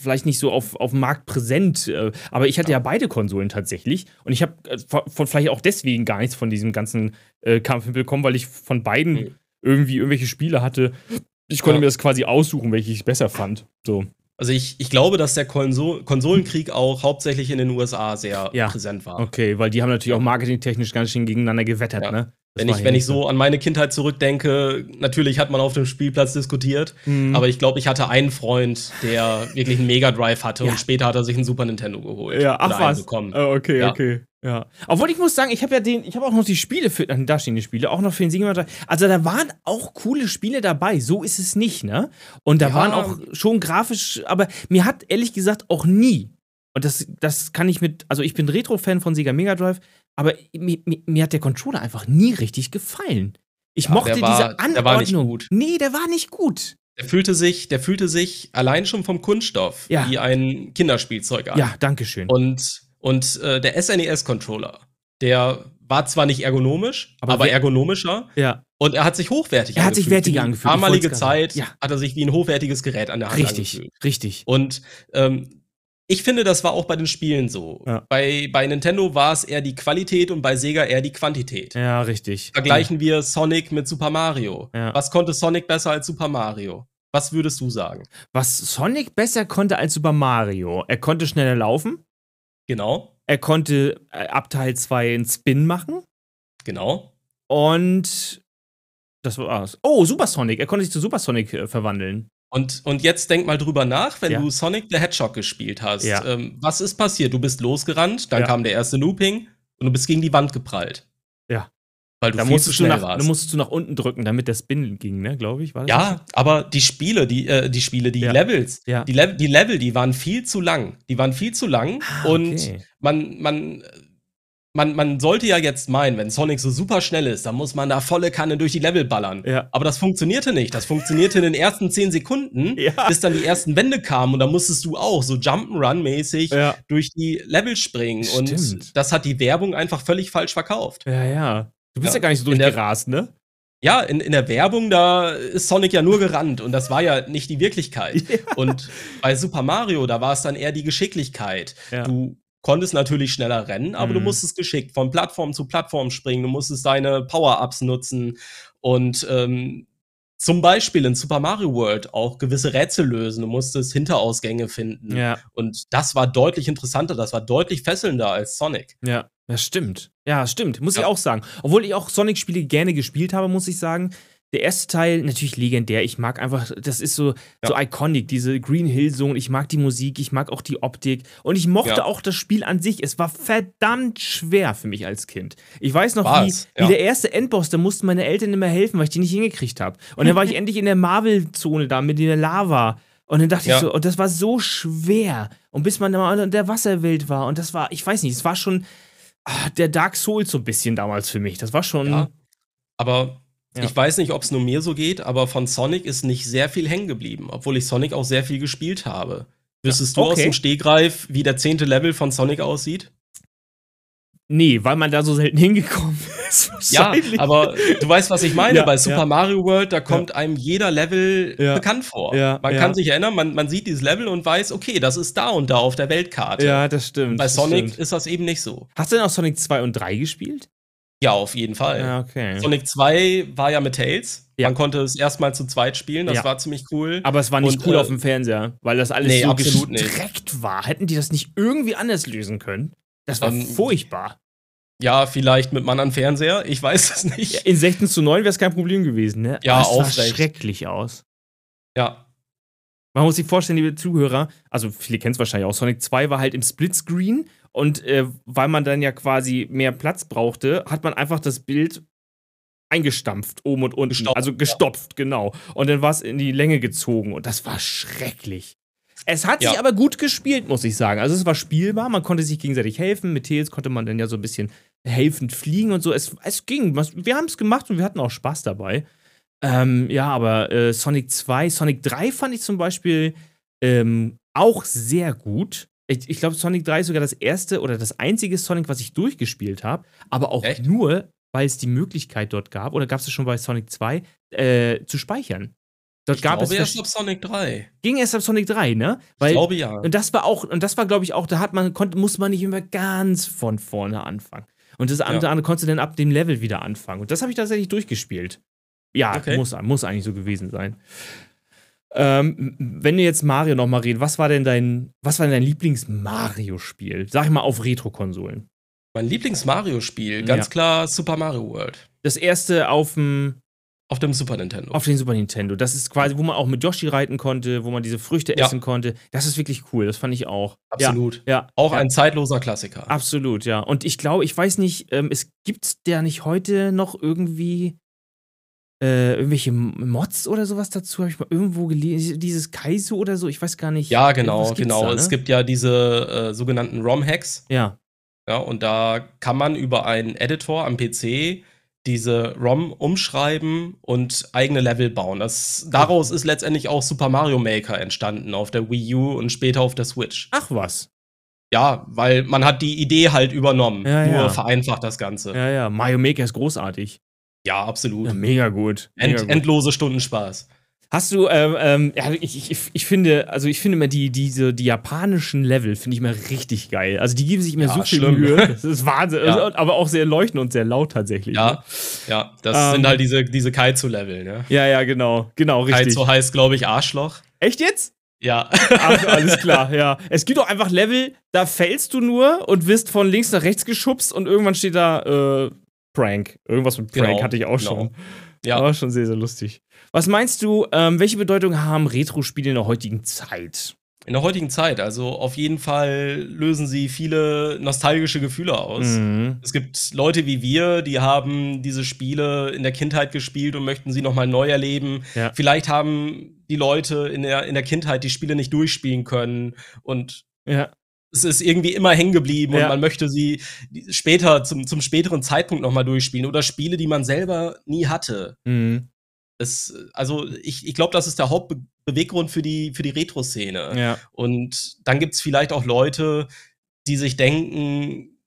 vielleicht nicht so auf, auf dem Markt präsent. Äh, aber ich hatte ja. beide Konsolen tatsächlich. Und ich habe äh, von vielleicht auch deswegen gar nichts von diesem ganzen äh, Kampf mitbekommen, weil ich von beiden Mhm. irgendwie irgendwelche Spiele hatte. Ich konnte Ja. mir das quasi aussuchen, welche ich besser fand. So. Also ich, ich glaube, dass der Konso Konsolenkrieg auch hauptsächlich in den USA sehr Ja. präsent war. Okay, weil die haben natürlich auch marketingtechnisch ganz schön gegeneinander gewettert, Ja. ne? Das Wenn ich, wenn ich so an meine Kindheit zurückdenke, natürlich hat man auf dem Spielplatz diskutiert, Mhm. aber ich glaube, ich hatte einen Freund, der wirklich einen Mega Drive hatte Ja. und später hat er sich einen Super Nintendo geholt. Ja, ach was. Oh, okay, okay. Ja. Obwohl ich muss sagen, ich habe ja den, ich habe auch noch die Spiele für, äh, da stehen die Spiele, auch noch für den Sega Drive. Also da waren auch coole Spiele dabei, so ist es nicht, ne? Und da Ja. waren auch schon grafisch, aber mir hat ehrlich gesagt auch nie, und das, das kann ich mit, also ich bin Retro-Fan von Sega Mega Drive, aber mir, mir, mir hat der Controller einfach nie richtig gefallen. Ich Ja, mochte war- diese Anordnung. der war nicht gut. Nee, der war nicht gut. Der fühlte sich, der fühlte sich allein schon vom Kunststoff Ja. wie ein Kinderspielzeug an. Ja, danke schön. Und, und äh, der SNES-Controller, der war zwar nicht ergonomisch, Aber aber, ergonomischer. ja. Und er hat sich hochwertig Er hat sich wertiger angefühlt, Damalige Zeit. Ja. hat er sich wie ein hochwertiges Gerät an der Hand Richtig, angefühlt. richtig. Und ähm, ich finde, das war auch bei den Spielen so. Ja. Bei, bei Nintendo war es eher die Qualität und bei Sega eher die Quantität. Ja, richtig. Vergleichen wir Sonic mit Super Mario. Ja. Was konnte Sonic besser als Super Mario? Was würdest du sagen? Was Sonic besser konnte als Super Mario, er konnte schneller laufen, Genau, er konnte äh, ab Teil 2 einen Spin machen genau. und das war's. Oh, Super Sonic, er konnte sich zu Super Sonic äh, verwandeln. Und, und jetzt denk mal drüber nach, wenn Ja. du Sonic the Hedgehog gespielt hast. Ja. Ähm, was ist passiert? Du bist losgerannt, dann Ja. kam der erste Looping und du bist gegen die Wand geprallt. Ja. Weil du Da viel zu musstest, du schnell nach, warst. da musstest du nach unten drücken, damit der Spin ging, ne, glaube ich. War das Ja, aber die Spiele, die, äh, die Spiele, die Ja. Levels, Ja. die, Le die Level, die waren viel zu lang. Die waren viel zu lang Ah, und okay. man, man, man, man sollte ja jetzt meinen, wenn Sonic so super schnell ist, dann muss man da volle Kanne durch die Level ballern. Ja. Aber das funktionierte nicht. Das funktionierte in den ersten 10 Sekunden, Ja. bis dann die ersten Wände kamen und da musstest du auch so Jump'n'Run-mäßig Ja. durch die Level springen. Stimmt. Und das hat die Werbung einfach völlig falsch verkauft. Ja, ja. Du bist ja, Ja. gar nicht so In der- durchgerast, ne? Ja, in, in der Werbung, da ist Sonic ja nur gerannt und das war ja nicht die Wirklichkeit. Und bei Super Mario, da war es dann eher die Geschicklichkeit. Ja. Du konntest natürlich schneller rennen, aber du Mhm. musstest geschickt von Plattform zu Plattform springen, du musstest deine Power-Ups nutzen und ähm, zum Beispiel in Super Mario World auch gewisse Rätsel lösen. Du musstest Hinterausgänge finden. Ja, Und das war deutlich interessanter, das war deutlich fesselnder als Sonic. ja. Das stimmt. Ja, stimmt. Muss ich Ja. auch sagen. Obwohl ich auch Sonic-Spiele gerne gespielt habe, muss ich sagen. Der erste Teil natürlich legendär. Ich mag einfach, das ist so, so iconic, diese Green Hill Zone. Ich mag die Musik, ich mag auch die Optik. Und ich mochte Ja. auch das Spiel an sich. Es war verdammt schwer für mich als Kind. Ich weiß noch, wie, War's, wie ja. der erste Endboss, da mussten meine Eltern immer helfen, weil ich die nicht hingekriegt habe. Und dann war ich endlich in der Marvel-Zone da mit der Lava. Und dann dachte Ja. ich so, und das war so schwer. Und bis man dann mal in der Wasserwelt war. Und das war, ich weiß nicht, es war schon der Dark Souls so ein bisschen damals für mich. Das war schon. Ja. Aber Ja. ich weiß nicht, ob es nur mir so geht, aber von Sonic ist nicht sehr viel hängen geblieben, obwohl ich Sonic auch sehr viel gespielt habe. Wüsstest du aus okay. dem Stegreif, wie der zehnte Level von Sonic aussieht? Nee, weil man da so selten hingekommen ist. Ja, aber du weißt, was ich meine. Ja, Bei Super ja. Mario World, da kommt einem jeder Level Ja. bekannt vor. Ja, man ja. kann sich erinnern, man, man sieht dieses Level und weiß, okay, das ist da und da auf der Weltkarte. Ja, das stimmt. Bei das Sonic stimmt. ist das eben nicht so. Hast du denn auch Sonic 2 und 3 gespielt? Ja, auf jeden Fall. Ja, okay. Sonic 2 war ja mit Tails. Ja. Man konnte es erstmal zu zweit spielen, das Ja. war ziemlich cool. Aber es war nicht Und, cool äh, auf dem Fernseher, weil das alles nee, so absolut nicht. gestreckt war. Hätten die das nicht irgendwie anders lösen können? Das war Ähm, furchtbar. Ja, vielleicht mit einem anderen Fernseher, ich weiß es nicht. Ja, in 16 zu 9 wäre es kein Problem gewesen, ne? Ja, Aber es sah schrecklich aus. Ja, Man muss sich vorstellen, liebe Zuhörer, also viele kennen es wahrscheinlich auch, Sonic 2 war halt im Splitscreen und äh, weil man dann ja quasi mehr Platz brauchte, hat man einfach das Bild eingestampft, oben und unten. Gestopft, also gestopft, genau. Und dann war es in die Länge gezogen und das war schrecklich. Es hat sich Ja. aber gut gespielt, muss ich sagen. Also es war spielbar, man konnte sich gegenseitig helfen. Mit Tails konnte man dann ja so ein bisschen helfend fliegen und so. Es, es ging. Wir haben es gemacht und wir hatten auch Spaß dabei. Ähm, ja, aber äh, Sonic 2, Sonic 3 fand ich zum Beispiel ähm, auch sehr gut. Ich, ich glaube, Sonic 3 ist sogar das erste oder das einzige Sonic, was ich durchgespielt habe. Aber auch Echt? nur, weil es die Möglichkeit dort gab, oder gab es schon bei Sonic 2, äh, zu speichern. Dort ich gab glaube es erst ab Sonic 3. ging erst ab Sonic 3, ne? Ich Weil, glaube ja. und das war auch, und das war, glaube ich, auch, da hat man, konnte, muss man nicht immer ganz von vorne anfangen. Und das andere andere konntest du dann ab dem Level wieder anfangen. Und das habe ich tatsächlich durchgespielt. Ja, Okay. muss, muss eigentlich so gewesen sein. Ähm, wenn wir jetzt Mario nochmal reden, was war denn dein, was war dein Lieblings-Mario-Spiel? Sag ich mal auf Retro-Konsolen. Mein Lieblings-Mario-Spiel, ganz Ja. klar Super Mario World. Das erste auf dem, Auf dem Super Nintendo. auf den Super Nintendo. Das ist quasi, wo man auch mit Yoshi reiten konnte, wo man diese Früchte Ja. essen konnte. Das ist wirklich cool, das fand ich auch. Absolut. Ja, ja Auch ja. ein zeitloser Klassiker. Absolut, ja. Und ich glaube, ich weiß nicht, ähm, es gibt der nicht heute noch irgendwie äh, irgendwelche Mods oder sowas dazu? Habe ich mal irgendwo gelesen. Dieses Kaizo oder so, ich weiß gar nicht. ja, genau, genau. Da, ne? Es gibt ja diese äh, sogenannten ROM-Hacks. Ja, Ja, und da kann man über einen Editor am PC diese ROM umschreiben und eigene Level bauen. Das, daraus ist letztendlich auch Super Mario Maker entstanden auf der Wii U und später auf der Switch. ach was. Ja, weil man hat die Idee halt übernommen, Ja, nur ja. vereinfacht das Ganze. Ja, ja. Mario Maker ist großartig. Ja, absolut. Ja, mega gut. Mega End, gut. endlose Stunden Spaß. Hast du, ähm, ähm, ja, ich, ich, ich finde, also ich finde immer die, diese, die japanischen Level finde ich immer richtig geil. Also die geben sich immer Ja, so viel schlimm. Mühe. Das ist Wahnsinn. Ja. Aber auch sehr leuchtend und sehr laut tatsächlich. Ja, Ne? ja, das Ähm, sind halt diese, diese Kaizo-Level, ne? Ja, ja, genau. Genau, richtig. Kaizo heißt, glaube ich, Arschloch. Echt jetzt? Ja. Ach, alles klar, ja. Es gibt auch einfach Level, da fällst du nur und wirst von links nach rechts geschubst und irgendwann steht da äh, Prank. Irgendwas mit Prank Genau, hatte ich auch genau. schon. Ja. War schon sehr, sehr lustig. Was meinst du, ähm, welche Bedeutung haben Retro-Spiele in der heutigen Zeit? In der heutigen Zeit, also auf jeden Fall lösen sie viele nostalgische Gefühle aus. Mhm. Es gibt Leute wie wir, die haben diese Spiele in der Kindheit gespielt und möchten sie nochmal neu erleben. Ja. Vielleicht haben die Leute in der, in der Kindheit die Spiele nicht durchspielen können und Ja. Es ist irgendwie immer hängen geblieben Ja. und man möchte sie später, zum, zum späteren Zeitpunkt nochmal durchspielen oder Spiele, die man selber nie hatte. Mhm. Es, also ich, ich glaube, das ist der Hauptbeweggrund für die, für die Retro-Szene. Ja. Und dann gibt es vielleicht auch Leute, die sich denken,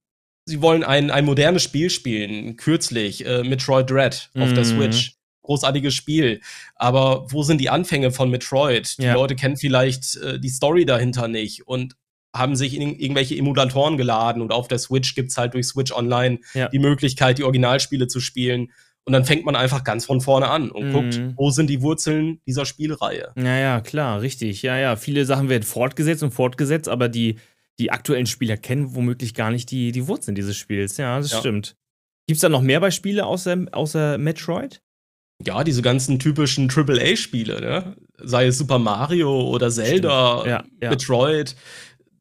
sie wollen ein, ein modernes Spiel spielen. Kürzlich, äh, Metroid Dread auf der Mhm. Switch. Großartiges Spiel. Aber wo sind die Anfänge von Metroid? Die Ja. Leute kennen vielleicht äh, die Story dahinter nicht und haben sich in irgendwelche Emulatoren geladen und auf der Switch gibt es halt durch Switch Online Ja. die Möglichkeit, die Originalspiele zu spielen. Und dann fängt man einfach ganz von vorne an und Mhm. guckt, wo sind die Wurzeln dieser Spielreihe. Ja, ja, klar, richtig. Ja, ja. Viele Sachen werden fortgesetzt und fortgesetzt, aber die, die aktuellen Spieler kennen womöglich gar nicht die, die Wurzeln dieses Spiels. Ja, das Ja. stimmt. Gibt es da noch mehr Beispiele außer, außer Metroid? ja, diese ganzen typischen AAA-Spiele, ne? sei es Super Mario oder Zelda, Ja, ja. Metroid,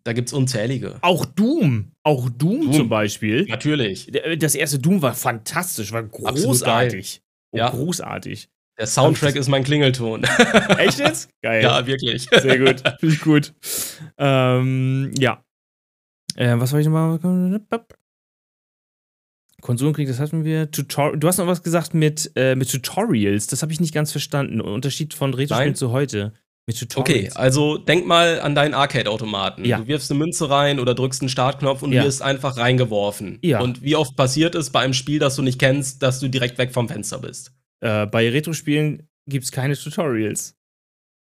da gibt's unzählige. Auch Doom. Auch Doom, Doom. zum Beispiel. Natürlich. Der- Das erste Doom war fantastisch, war großartig. Oh, Ja. Großartig. Der Soundtrack ist mein Klingelton. Echt jetzt? Geil. ja, wirklich. Sehr gut. Finde ich gut. Ähm, ja. Äh, was soll ich nochmal? Konsolenkrieg, das hatten wir. Tutor du hast noch was gesagt mit, äh, mit Tutorials. Das habe ich nicht ganz verstanden. Unterschied von Retro-Spielen zu heute. Mit Okay, Tutorials. also denk mal an deinen Arcade-Automaten. Ja. Du wirfst eine Münze rein oder drückst einen Startknopf und Ja. wirst einfach reingeworfen. Ja. Und wie oft passiert es bei einem Spiel, das du nicht kennst, dass du direkt weg vom Fenster bist? Äh, bei Retro-Spielen gibt es keine Tutorials.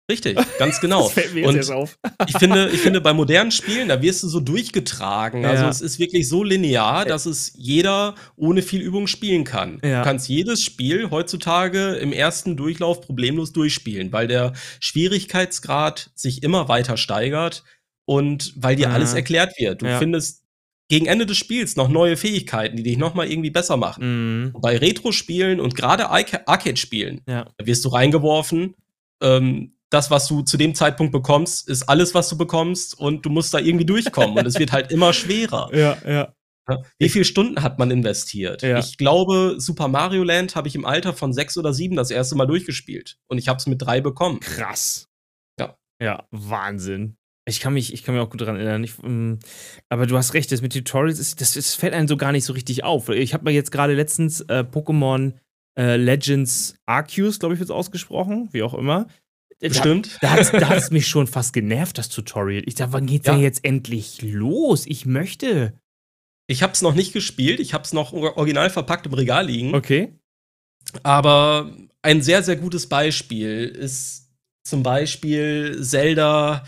Richtig, ganz genau. Das fällt mir jetzt Und erst auf. ich finde, ich finde, bei modernen Spielen, da wirst du so durchgetragen. Also Ja. es ist wirklich so linear, dass es jeder ohne viel Übung spielen kann. Ja. Du kannst jedes Spiel heutzutage im ersten Durchlauf problemlos durchspielen, weil der Schwierigkeitsgrad sich immer weiter steigert und weil dir Ja. alles erklärt wird. Du findest gegen Ende des Spiels noch neue Fähigkeiten, die dich noch mal irgendwie besser machen. Mhm. Bei Retro-Spielen und gerade Arca- Arcade-Spielen, da wirst du reingeworfen. Ähm, das, was du zu dem Zeitpunkt bekommst, ist alles, was du bekommst und du musst da irgendwie durchkommen und es wird halt immer schwerer. Ja, ja. Wie viele Stunden hat man investiert? Ja. Ich glaube, Super Mario Land habe ich im Alter von sechs oder sieben das erste Mal durchgespielt und ich habe es mit drei bekommen. Krass. Ja. Ja, Wahnsinn. Ich kann mich, ich kann mich auch gut daran erinnern. Ich, ähm, aber du hast recht, das mit Tutorials, ist, das, das fällt einem so gar nicht so richtig auf. Ich habe mir jetzt gerade letztens äh, Pokémon äh, Legends Arceus, glaube ich, wird es ausgesprochen, wie auch immer. Da- Bestimmt. Da hat da hat's mich schon fast genervt, das Tutorial. Ich dachte, wann geht's Ja. denn jetzt endlich los? Ich möchte. Ich habe es noch nicht gespielt, ich habe es noch or- original verpackt im Regal liegen. Okay. Aber ein sehr, sehr gutes Beispiel ist zum Beispiel Zelda,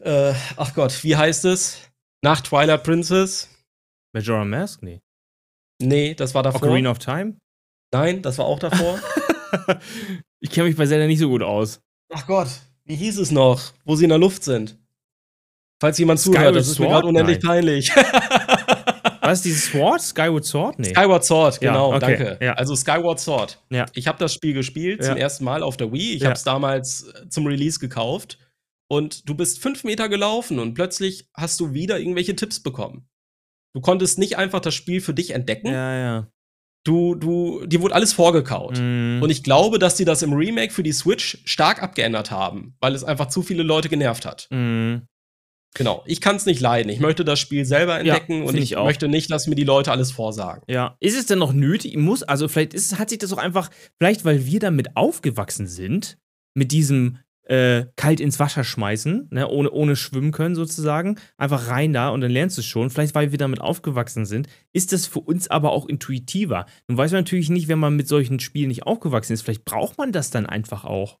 äh, ach Gott, wie heißt es? Nach Twilight Princess? Majora Mask? Nee. Nee, das war davor. Ocarina of Time? Nein, das war auch davor. ich kenne mich bei Zelda nicht so gut aus. Ach Gott, wie hieß es noch, wo sie in der Luft sind? Falls jemand Skyward zuhört, das ist mir Sword? gerade unendlich Nein. peinlich. Was ist dieses Sword? Skyward Sword? Nee. Skyward Sword, Ja, genau, okay, danke. ja. Also Skyward Sword. Ja. Ich habe das Spiel gespielt Ja. zum ersten Mal auf der Wii. Ich Ja. habe es damals äh, zum Release gekauft. Und du bist fünf Meter gelaufen und plötzlich hast du wieder irgendwelche Tipps bekommen. Du konntest nicht einfach das Spiel für dich entdecken. Ja, ja. Du, du, dir wurde alles vorgekaut. Mhm. Und ich glaube, dass die das im Remake für die Switch stark abgeändert haben, weil es einfach zu viele Leute genervt hat. Mhm. Genau. Ich kann es nicht leiden. Ich möchte das Spiel selber entdecken und find ich, ich möchte nicht, dass mir die Leute alles vorsagen. Ja. Ist es denn noch nötig? Muss, also vielleicht ist, hat sich das auch einfach, vielleicht weil wir damit aufgewachsen sind, mit diesem äh, kalt ins Wasser schmeißen, ne, ohne, ohne schwimmen können sozusagen. Einfach rein da und dann lernst du es schon. Vielleicht, weil wir damit aufgewachsen sind, ist das für uns aber auch intuitiver. Nun weiß man natürlich nicht, wenn man mit solchen Spielen nicht aufgewachsen ist, vielleicht braucht man das dann einfach auch,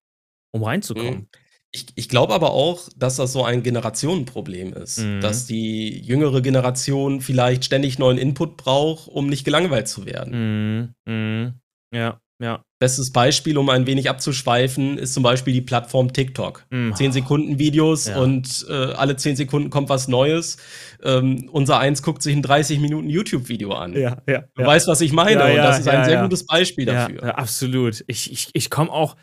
um reinzukommen. Mhm. Ich, ich glaube aber auch, dass das so ein Generationenproblem ist. Mhm. Dass die jüngere Generation vielleicht ständig neuen Input braucht, um nicht gelangweilt zu werden. Mhm. Mhm. Ja, ja. Bestes Beispiel, um ein wenig abzuschweifen, ist zum Beispiel die Plattform TikTok. Mhm. 10 Sekunden Videos Ja. und äh, alle 10 Sekunden kommt was Neues. Ähm, unser Eins guckt sich ein 30 Minuten YouTube-Video an. Ja, ja. Du weißt, was ich meine. Ja, und ja, das ist ein ja, sehr ja. gutes Beispiel ja, dafür. ja, absolut. Ich, ich, ich komme auch.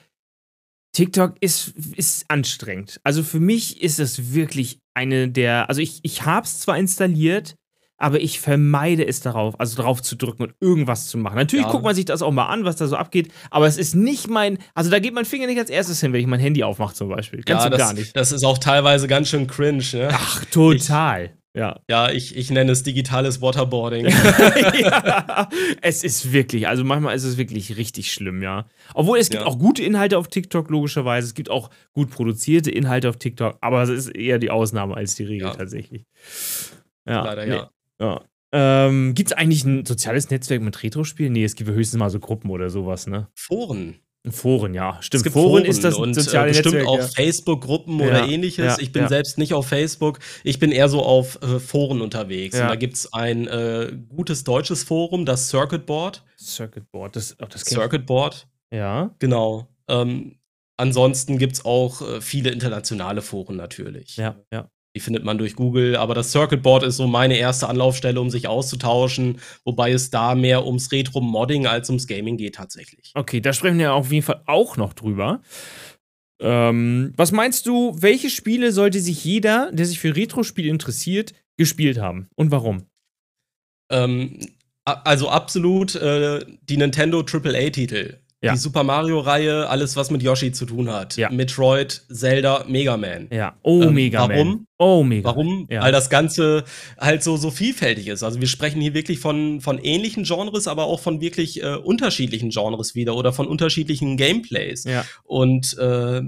TikTok ist, ist anstrengend. Also für mich ist es wirklich eine der. Also ich, ich habe es zwar installiert, aber ich vermeide es darauf, also darauf zu drücken und irgendwas zu machen. Natürlich Ja. guckt man sich das auch mal an, was da so abgeht, aber es ist nicht mein. Also da geht mein Finger nicht als erstes hin, wenn ich mein Handy aufmache zum Beispiel. Ganz ja, und das, gar nicht. das ist auch teilweise ganz schön cringe. Ne? Ach, total. ja. Ja, ich, ich nenne es digitales Waterboarding. ja, es ist wirklich, also manchmal ist es wirklich richtig schlimm, ja. Obwohl es gibt Ja. auch gute Inhalte auf TikTok, logischerweise. Es gibt auch gut produzierte Inhalte auf TikTok, aber es ist eher die Ausnahme als die Regel Ja. tatsächlich. Ja, Leider nee, ja. Ja. Ähm, gibt es eigentlich ein soziales Netzwerk mit Retro-Spielen? Nee, es gibt höchstens mal so Gruppen oder sowas, ne? Foren. Foren, ja. Stimmt, Es gibt Foren, ist das und soziale äh, bestimmt Netzwerk. auch ja. Facebook-Gruppen Ja, oder ähnliches. ja, ich bin selbst nicht auf Facebook. Ich bin eher so auf äh, Foren unterwegs. Und da gibt es ein äh, gutes deutsches Forum, das Circuit Board. Circuit Board, das, oh, das. Circuit Board, Ja. genau. Ähm, ansonsten gibt es auch äh, viele internationale Foren natürlich. Ja, ja. Die findet man durch Google, aber das Circuit Board ist so meine erste Anlaufstelle, um sich auszutauschen, wobei es da mehr ums Retro-Modding als ums Gaming geht tatsächlich. Okay, da sprechen wir auf jeden Fall auch noch drüber. Ähm, was meinst du, welche Spiele sollte sich jeder, der sich für Retro-Spiele interessiert, gespielt haben? Und warum? Ähm, also absolut äh, die Nintendo AAA-Titel. Ja. Die Super Mario-Reihe, alles, was mit Yoshi zu tun hat. Ja. Metroid, Zelda, Mega Man. Ja. Oh, Ähm, Mega Man. warum? Oh, Mega Warum? Ja. Weil das Ganze halt so, so vielfältig ist. Also wir sprechen hier wirklich von, von ähnlichen Genres, aber auch von wirklich äh, unterschiedlichen Genres wieder oder von unterschiedlichen Gameplays. Ja. Und äh,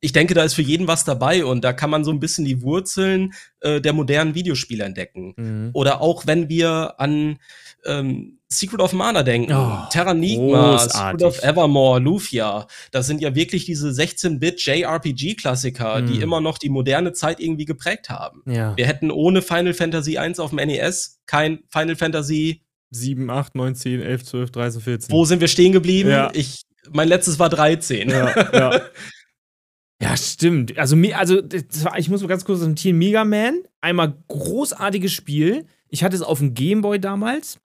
ich denke, da ist für jeden was dabei und da kann man so ein bisschen die Wurzeln äh, der modernen Videospiele entdecken. Mhm. Oder auch wenn wir an ähm, Secret of Mana denken, Oh, Terranigma, Secret of Evermore, Lufia, das sind ja wirklich diese 16-Bit JRPG-Klassiker, die Mhm. immer noch die moderne Zeit irgendwie geprägt haben. Ja. Wir hätten ohne Final Fantasy 1 auf dem NES kein Final Fantasy. 7, 8, 9, 10, 11, 12, 13, 14. Wo sind wir stehen geblieben? Ja. Ich, mein letztes war 13. Ja, ja. Ja, stimmt. Also, also das war, ich muss mal ganz kurz notieren: Mega Man, einmal großartiges Spiel. Ich hatte es auf dem Gameboy damals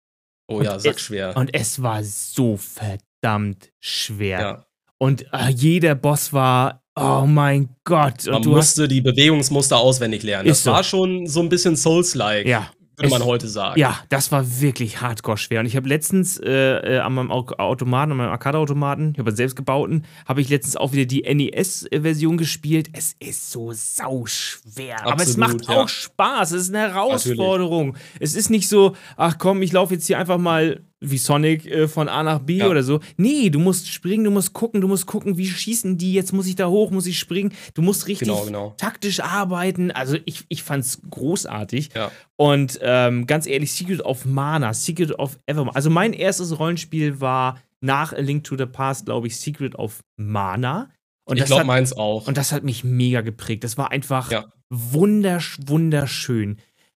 Oh Und ja, es- sackschwer. und es war so verdammt schwer. Ja. Und äh, jeder Boss war, oh mein Gott. Und Man du hast. musste die Bewegungsmuster auswendig lernen. Das so. war schon so ein bisschen Souls-like, Ja. Würde man heute sagen. Ja, das war wirklich hardcore schwer. Und ich habe letztens äh, äh, an meinem Au- Automaten, an meinem Arcade-Automaten, ich habe einen selbstgebauten, habe ich letztens auch wieder die NES-Version gespielt. Es ist so sauschwer. Aber es Absolut, macht ja. auch Spaß. Es ist eine Herausforderung. Es ist nicht so, ach komm, ich laufe jetzt hier einfach mal wie Sonic äh, von A nach B Ja. oder so. Nee, du musst springen, du musst gucken, du musst gucken, wie schießen die, jetzt muss ich da hoch, muss ich springen. Du musst richtig Genau, genau. taktisch arbeiten. Also ich, ich fand's großartig. Ja. Und ähm, ganz ehrlich, Secret of Mana, Secret of Evermore. Also mein erstes Rollenspiel war nach A Link to the Past, glaube ich, Secret of Mana. Und ich glaube, meins auch. und das hat mich mega geprägt. Das war einfach Ja. wundersch wunderschön.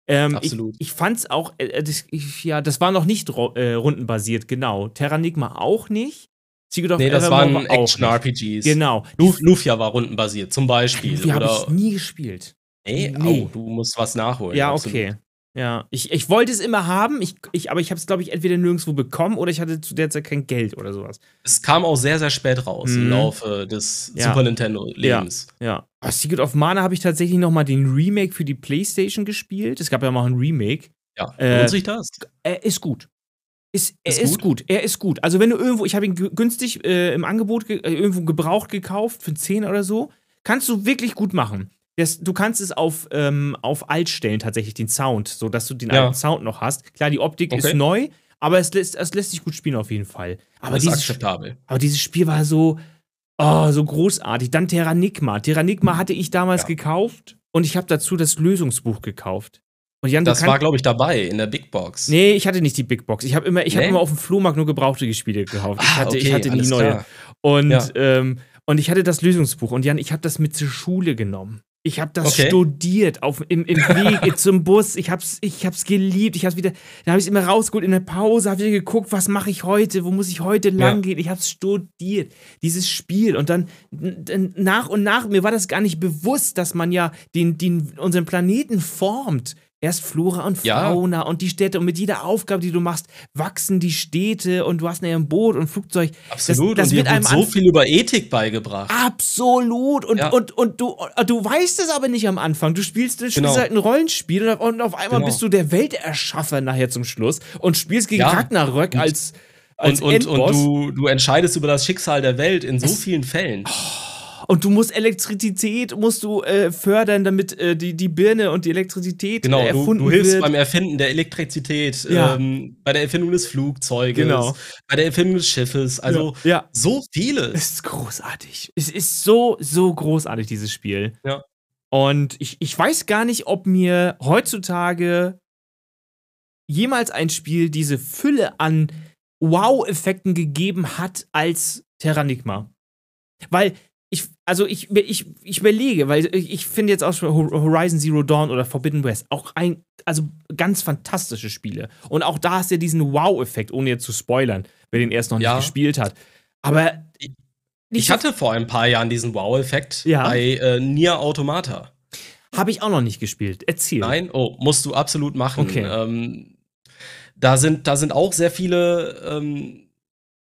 Ähm, Absolut. Ich, ich fand's auch, äh, das, ich, ja, das war noch nicht äh, rundenbasiert, genau. Terranigma auch nicht. Secret of nee, das Evermore waren war. Action-RPGs. Genau. Lu Lufia war rundenbasiert, zum Beispiel. Die habe ich nie gespielt. nee, Nee. Oh, du musst was nachholen. Ja, absolut. okay. Ja, ich, ich wollte es immer haben, ich, ich, aber ich habe es, glaube ich, entweder nirgendwo bekommen oder ich hatte zu der Zeit kein Geld oder sowas. Es kam auch sehr, sehr spät raus Mhm. im Laufe des Ja. Super Nintendo-Lebens. Ja. Aber Secret of Mana habe ich tatsächlich noch mal den Remake für die Playstation gespielt. Es gab ja mal ein Remake. Ja, Äh, lohnt sich das? Er ist gut. Ist, er Ist ist, gut? gut? Er ist gut. Also wenn du irgendwo, ich habe ihn gü- günstig äh, im Angebot, ge äh, irgendwo gebraucht gekauft für 10 oder so, kannst du wirklich gut machen. Das, du kannst es auf, ähm, auf alt stellen, tatsächlich, den Sound, so dass du den Ja. alten Sound noch hast. Klar, die Optik ist Okay. neu, aber es lässt, es lässt sich gut spielen auf jeden Fall. Aber das ist dieses, akzeptabel. aber dieses Spiel war so, Oh, so großartig. Dann Terranigma. Terranigma hatte ich damals Ja. gekauft und ich habe dazu das Lösungsbuch gekauft. Und Jan, Das war, glaube ich, dabei in der Big Box. Nee, ich hatte nicht die Big Box. Ich habe immer, ich hab Nee? immer auf dem Flohmarkt nur gebrauchte Spiele gekauft. ich Ah, hatte, ich okay, hatte nie neue. klar. Und, Ja. ähm, und ich hatte das Lösungsbuch. Und Jan, ich habe das mit zur Schule genommen. Ich habe das Okay. studiert auf, im, im Weg zum Bus. Ich hab's, ich hab's geliebt. Ich hab's wieder, dann habe ich immer rausgeholt in der Pause, habe wieder geguckt, was mache ich heute, wo muss ich heute lang gehen. Ich habe studiert, dieses Spiel. Und dann nach und nach, mir war das gar nicht bewusst, dass man ja den, den, unseren Planeten formt. Erst Flora und Ja. Fauna und die Städte. Und mit jeder Aufgabe, die du machst, wachsen die Städte und du hast nachher ein Boot und Flugzeug. Absolut. Das, das und wird einem so viel über Ethik beigebracht. Absolut. Und, Ja. und, und du, du weißt es aber nicht am Anfang. Du spielst, du spielst Genau. halt ein Rollenspiel und, auf einmal Genau. bist du der Welterschaffer nachher zum Schluss und spielst gegen Ja. Ragnarök Und- als, als Und, und, Endboss. und du, du entscheidest über das Schicksal der Welt in so Es- vielen Fällen. Und du musst Elektrizität musst du äh, fördern, damit äh, die, die Birne und die Elektrizität Genau, äh, du, erfunden du hilfst wird. beim Erfinden der Elektrizität, Ja. ähm, bei der Erfindung des Flugzeuges, Genau. bei der Erfindung des Schiffes. Also ja. ja. so vieles. Es ist großartig. Es ist so, so großartig, dieses Spiel. Ja. Und ich, ich weiß gar nicht, ob mir heutzutage jemals ein Spiel diese Fülle an Wow-Effekten gegeben hat als Terranigma. Weil ich, also ich, ich, ich überlege, weil ich, ich finde jetzt auch schon Horizon Zero Dawn oder Forbidden West auch ein, also ganz fantastische Spiele. Und auch da hast du ja diesen Wow-Effekt, ohne jetzt zu spoilern, wer den erst noch nicht Ja. gespielt hat. Aber Ich- nicht Ich hatte vor ein paar Jahren diesen Wow-Effekt Ja. bei äh, Nier Automata. Habe ich auch noch nicht gespielt. Erzähl. Nein, oh, musst du absolut machen. Okay. Ähm, da, sind, da sind auch sehr viele ähm,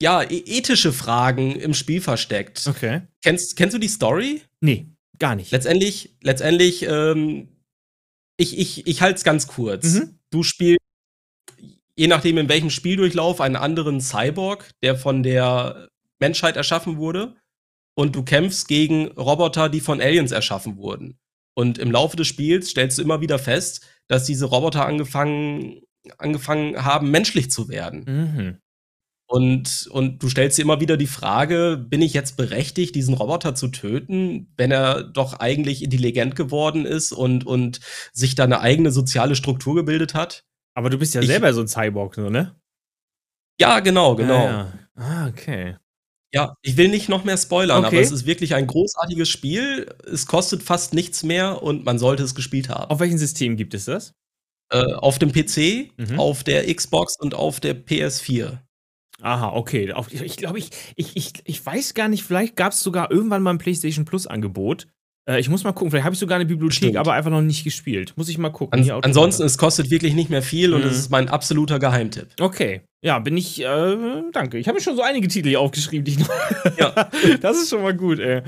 ja, e- ethische Fragen im Spiel versteckt. Okay. Kennst, kennst du die Story? Nee, gar nicht. Letztendlich, letztendlich, ähm, ich, ich, ich halte es ganz kurz. Mhm. Du spielst, je nachdem in welchem Spieldurchlauf, einen anderen Cyborg, der von der Menschheit erschaffen wurde. Und du kämpfst gegen Roboter, die von Aliens erschaffen wurden. Und im Laufe des Spiels stellst du immer wieder fest, dass diese Roboter angefangen, angefangen haben, menschlich zu werden. Mhm. Und, und du stellst dir immer wieder die Frage, bin ich jetzt berechtigt, diesen Roboter zu töten, wenn er doch eigentlich intelligent geworden ist und, und sich da eine eigene soziale Struktur gebildet hat? Aber du bist ja Ich- selber so ein Cyborg, so, ne? Ja, genau, genau. Ja, ja. Ah, okay. Ja, ich will nicht noch mehr spoilern, Okay. aber es ist wirklich ein großartiges Spiel. Es kostet fast nichts mehr und man sollte es gespielt haben. Auf welchem System gibt es das? Äh, auf dem PC, Mhm. auf der Xbox und auf der PS4. Aha, okay. Ich glaube, ich, ich, ich, ich weiß gar nicht, vielleicht gab es sogar irgendwann mal ein PlayStation Plus-Angebot. Äh, ich muss mal gucken, vielleicht habe ich sogar eine Bibliothek, Bestimmt. aber einfach noch nicht gespielt. Muss ich mal gucken. An ansonsten, es kostet wirklich nicht mehr viel und Mhm. es ist mein absoluter Geheimtipp. Okay. Ja, bin ich, äh, danke. Ich habe mir schon so einige Titel hier aufgeschrieben, die ich noch. Ja. das ist schon mal gut, ey.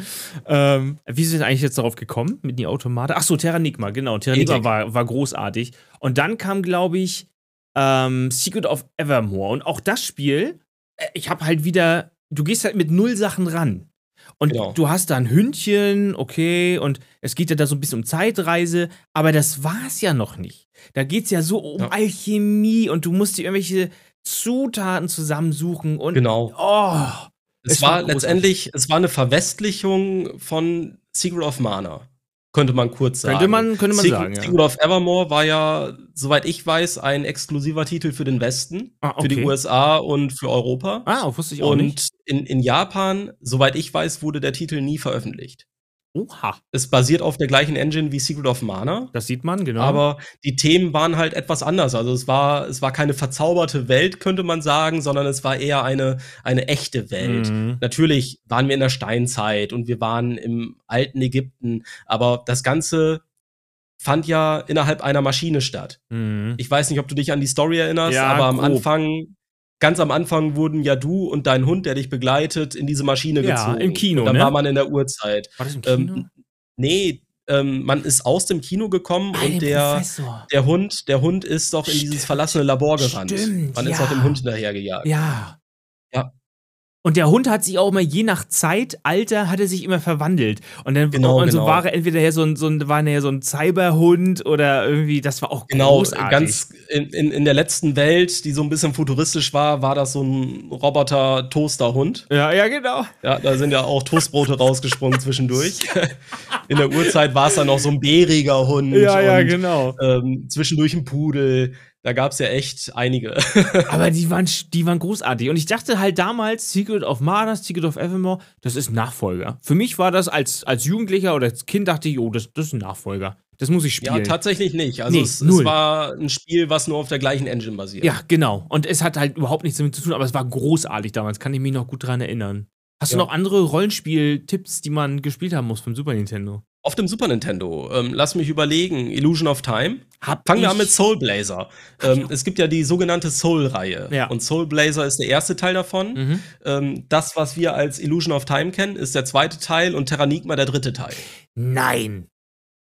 Ähm, wie sind wir eigentlich jetzt darauf gekommen mit die Automate? Ach so, Terranigma, genau. Terranigma Ethik. war, war großartig. Und dann kam, glaube ich, ähm, Secret of Evermore. Und auch das Spiel, äh, ich habe halt wieder, du gehst halt mit null Sachen ran. Und Genau. du hast da ein Hündchen, okay, und es geht ja da so ein bisschen um Zeitreise, aber das war's ja noch nicht. Da geht's ja so um Ja. Alchemie und du musst dir irgendwelche Zutaten zusammensuchen und Genau. oh, Es, Es war war letztendlich, es war eine Verwestlichung von Secret of Mana. Könnte man kurz sagen. Könnte man- könnte man Secret, sagen, ja. Secret of Evermore war ja, soweit ich weiß, ein exklusiver Titel für den Westen, Ah, für die okay. USA und für Europa. Ah, wusste ich auch nicht. und in, in Japan, soweit ich weiß, wurde der Titel nie veröffentlicht. Oha, Es basiert auf der gleichen Engine wie Secret of Mana. das sieht man, genau. Aber die Themen waren halt etwas anders. Also es war, es war keine verzauberte Welt, könnte man sagen, sondern es war eher eine, eine echte Welt. Mhm. Natürlich waren wir in der Steinzeit und wir waren im alten Ägypten, aber das Ganze fand ja innerhalb einer Maschine statt. Mhm. Ich weiß nicht, ob du dich an die Story erinnerst, Ja, aber am grob. Anfang, ganz am Anfang wurden ja du und dein Hund, der dich begleitet, in diese Maschine Ja, gezogen. im Kino, Und dann ne? war man in der Urzeit. War das im Kino? Ähm, nee, ähm, man ist aus dem Kino gekommen Ah, und der, Professor. der Hund, der Hund ist doch in Stimmt. dieses verlassene Labor gerannt. Stimmt, man ist ja. doch dem Hund hinterhergejagt. Ja. Ja. Und der Hund hat sich auch immer je nach Zeit, Alter, hat er sich immer verwandelt. Und dann Genau, so genau. war er entweder so ein, so ein, war er so ein Cyberhund oder irgendwie, das war auch Genau, großartig. ganz in, in, in der letzten Welt, die so ein bisschen futuristisch war, war das so ein Roboter-Toaster-Hund. ja, ja, genau. Ja, da sind ja auch Toastbrote rausgesprungen zwischendurch. In der Urzeit war es dann noch so ein bäriger Hund. Ja, ja, und, genau. Ähm, zwischendurch ein Pudel. Da gab es ja echt einige. Aber die waren, die waren großartig. Und ich dachte halt damals, Secret of Mana, Secret of Evermore, das ist ein Nachfolger. Für mich war das als, als Jugendlicher oder als Kind, dachte ich, oh, das, das ist ein Nachfolger. Das muss ich ja, spielen. tatsächlich nicht. Also Nee, es, es war ein Spiel, was nur auf der gleichen Engine basiert. Ja, genau. Und es hat halt überhaupt nichts damit zu tun, aber es war großartig damals. Kann ich mich noch gut dran erinnern. Hast du Ja. noch andere Rollenspiel-Tipps, die man gespielt haben muss vom Super Nintendo? Auf dem Super Nintendo. Ähm, lass mich überlegen. Illusion of Time. Hab Fangen wir an mit Soul Blazer. Ähm, es gibt ja die sogenannte Soul-Reihe. Ja. Und Soul Blazer ist der erste Teil davon. Mhm. Ähm, das, was wir als Illusion of Time kennen, ist der zweite Teil und Terranigma der dritte Teil. Nein.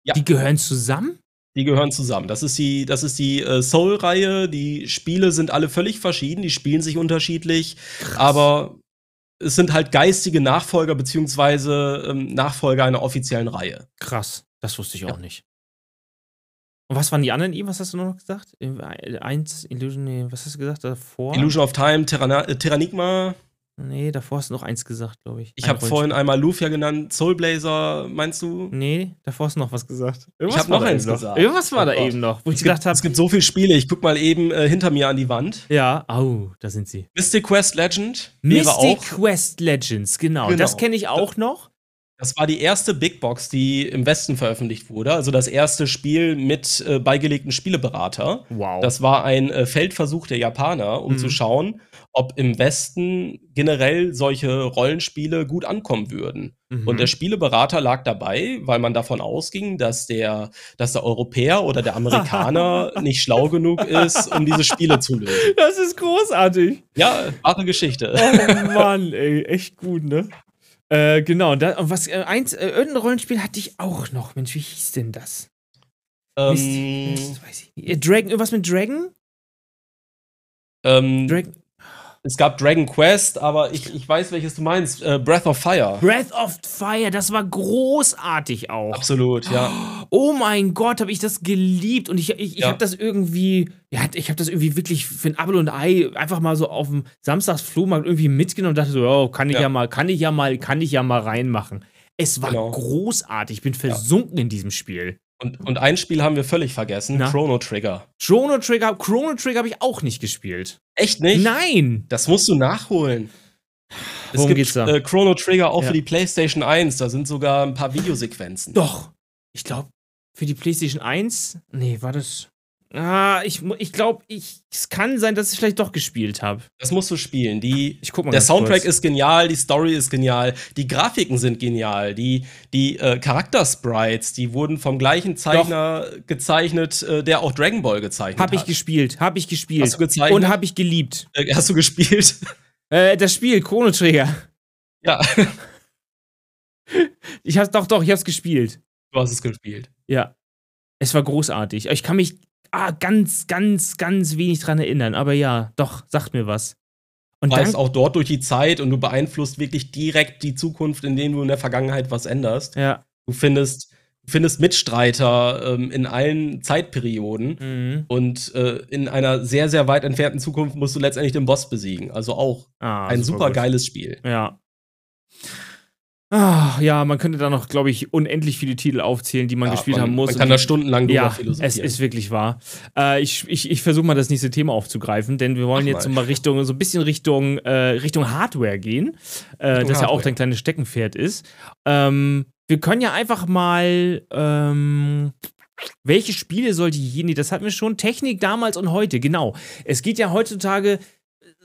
Ja. Die gehören zusammen? Die gehören zusammen. Das ist die, das ist die äh, Soul-Reihe. Die Spiele sind alle völlig verschieden, die spielen sich unterschiedlich, aber es sind halt geistige Nachfolger beziehungsweise ähm, Nachfolger einer offiziellen Reihe. Krass. Das wusste ich auch nicht. Und was waren die anderen eben? Was hast du noch gesagt? Äh, Eins, Illusion, nee, was hast du gesagt davor? Illusion of Time, Terrana äh, Terranigma. Nee, davor hast du noch eins gesagt, glaube ich. Ich habe vorhin einmal Lufia genannt. Soul Blazer, meinst du? Nee, davor hast du noch was gesagt. hab noch eins gesagt. Irgendwas war Oh da Gott. eben noch, wo ich Es gedacht gibt, es habe. gibt so viele Spiele. Ich guck mal eben äh, hinter mir an die Wand. Ja, au, da sind sie. Mystic Quest Legend Mystic. Quest Legends, genau. Genau. Das kenne ich auch noch. Das war die erste Big Box, die im Westen veröffentlicht wurde. Also das erste Spiel mit äh, beigelegten Spieleberater. Wow. Das war ein äh, Feldversuch der Japaner, um Mhm. zu schauen, ob im Westen generell solche Rollenspiele gut ankommen würden. Mhm. Und der Spieleberater lag dabei, weil man davon ausging, dass der, dass der Europäer oder der Amerikaner nicht schlau genug ist, um diese Spiele zu lösen. das ist großartig. Ja, wahre Geschichte. Oh Mann, ey, echt gut, ne? Äh, genau, da, und was, äh, eins, äh, irgendein Rollenspiel hatte ich auch noch. Mensch, wie hieß denn das? Mist, ähm, Mist, weiß ich nicht. Äh, Dragon, irgendwas mit Dragon? ähm, Dragon? Es gab Dragon Quest, aber ich, ich weiß, welches du meinst. Äh, Breath of Fire. Breath of Fire, das war großartig auch. Absolut, ja. Oh mein Gott, habe ich das geliebt und ich, ich, ich Ja. habe das irgendwie, ja, ich habe das irgendwie wirklich für ein Apfel und Ei einfach mal so auf dem Samstagsflohmarkt irgendwie mitgenommen und dachte so, oh, kann ich ja. Ja. mal, kann ich ja mal, kann ich ja mal reinmachen. Es war Genau. großartig, ich bin versunken in diesem Spiel. Und, und ein Spiel haben wir völlig vergessen: Na? Chrono Trigger. Chrono Trigger, Chrono Trigger habe ich auch nicht gespielt. Echt nicht? Nein! Das musst du nachholen. Es Worum gibt geht's da? Äh, Chrono Trigger auch Ja. für die PlayStation 1. Da sind sogar ein paar Videosequenzen. Doch. Ich glaube, für die PlayStation 1, nee, war das. Ah, ich, ich glaube, ich, es kann sein, dass ich vielleicht doch gespielt habe. Das musst du spielen. Die, Ich guck mal der Soundtrack kurz. ist genial, die Story ist genial, die Grafiken sind genial, die, die äh, Charaktersprites, die wurden vom gleichen Zeichner gezeichnet, äh, der auch Dragon Ball gezeichnet Habe ich hat. gespielt, habe ich gespielt. Hast du gezeichnet? Und habe ich geliebt. Äh, hast du gespielt? Äh, das Spiel, Chrono Trigger. ja, Ich hab's doch, doch, ich hab's gespielt. du hast es gespielt. Ja. Es war großartig. Ich kann mich ah, ganz, ganz, ganz wenig dran erinnern. Aber ja, doch, sagt mir was. Und reist auch dort durch die Zeit und du beeinflusst wirklich direkt die Zukunft, indem du in der Vergangenheit was änderst. ja. Du findest, du findest Mitstreiter ähm, in allen Zeitperioden. Mhm. Und äh, in einer sehr, sehr weit entfernten Zukunft musst du letztendlich den Boss besiegen. Also auch Ah, ein super geiles Spiel. Ja. Ah, ja, man könnte da noch, glaube ich, unendlich viele Titel aufzählen, die man Ja, gespielt man, haben muss. Man kann da stundenlang drüber Ja, philosophieren. es ist wirklich wahr. Äh, ich ich, ich versuche mal das nächste Thema aufzugreifen, denn wir wollen Mach jetzt mal. so mal Richtung, so ein bisschen Richtung, äh, Richtung Hardware gehen, äh, Richtung das ja auch Hardware. dein kleines Steckenpferd ist. Ähm, wir können ja einfach mal, ähm, welche Spiele sollte je, nee, das hatten wir schon, Technik damals und heute, genau. Es geht ja heutzutage,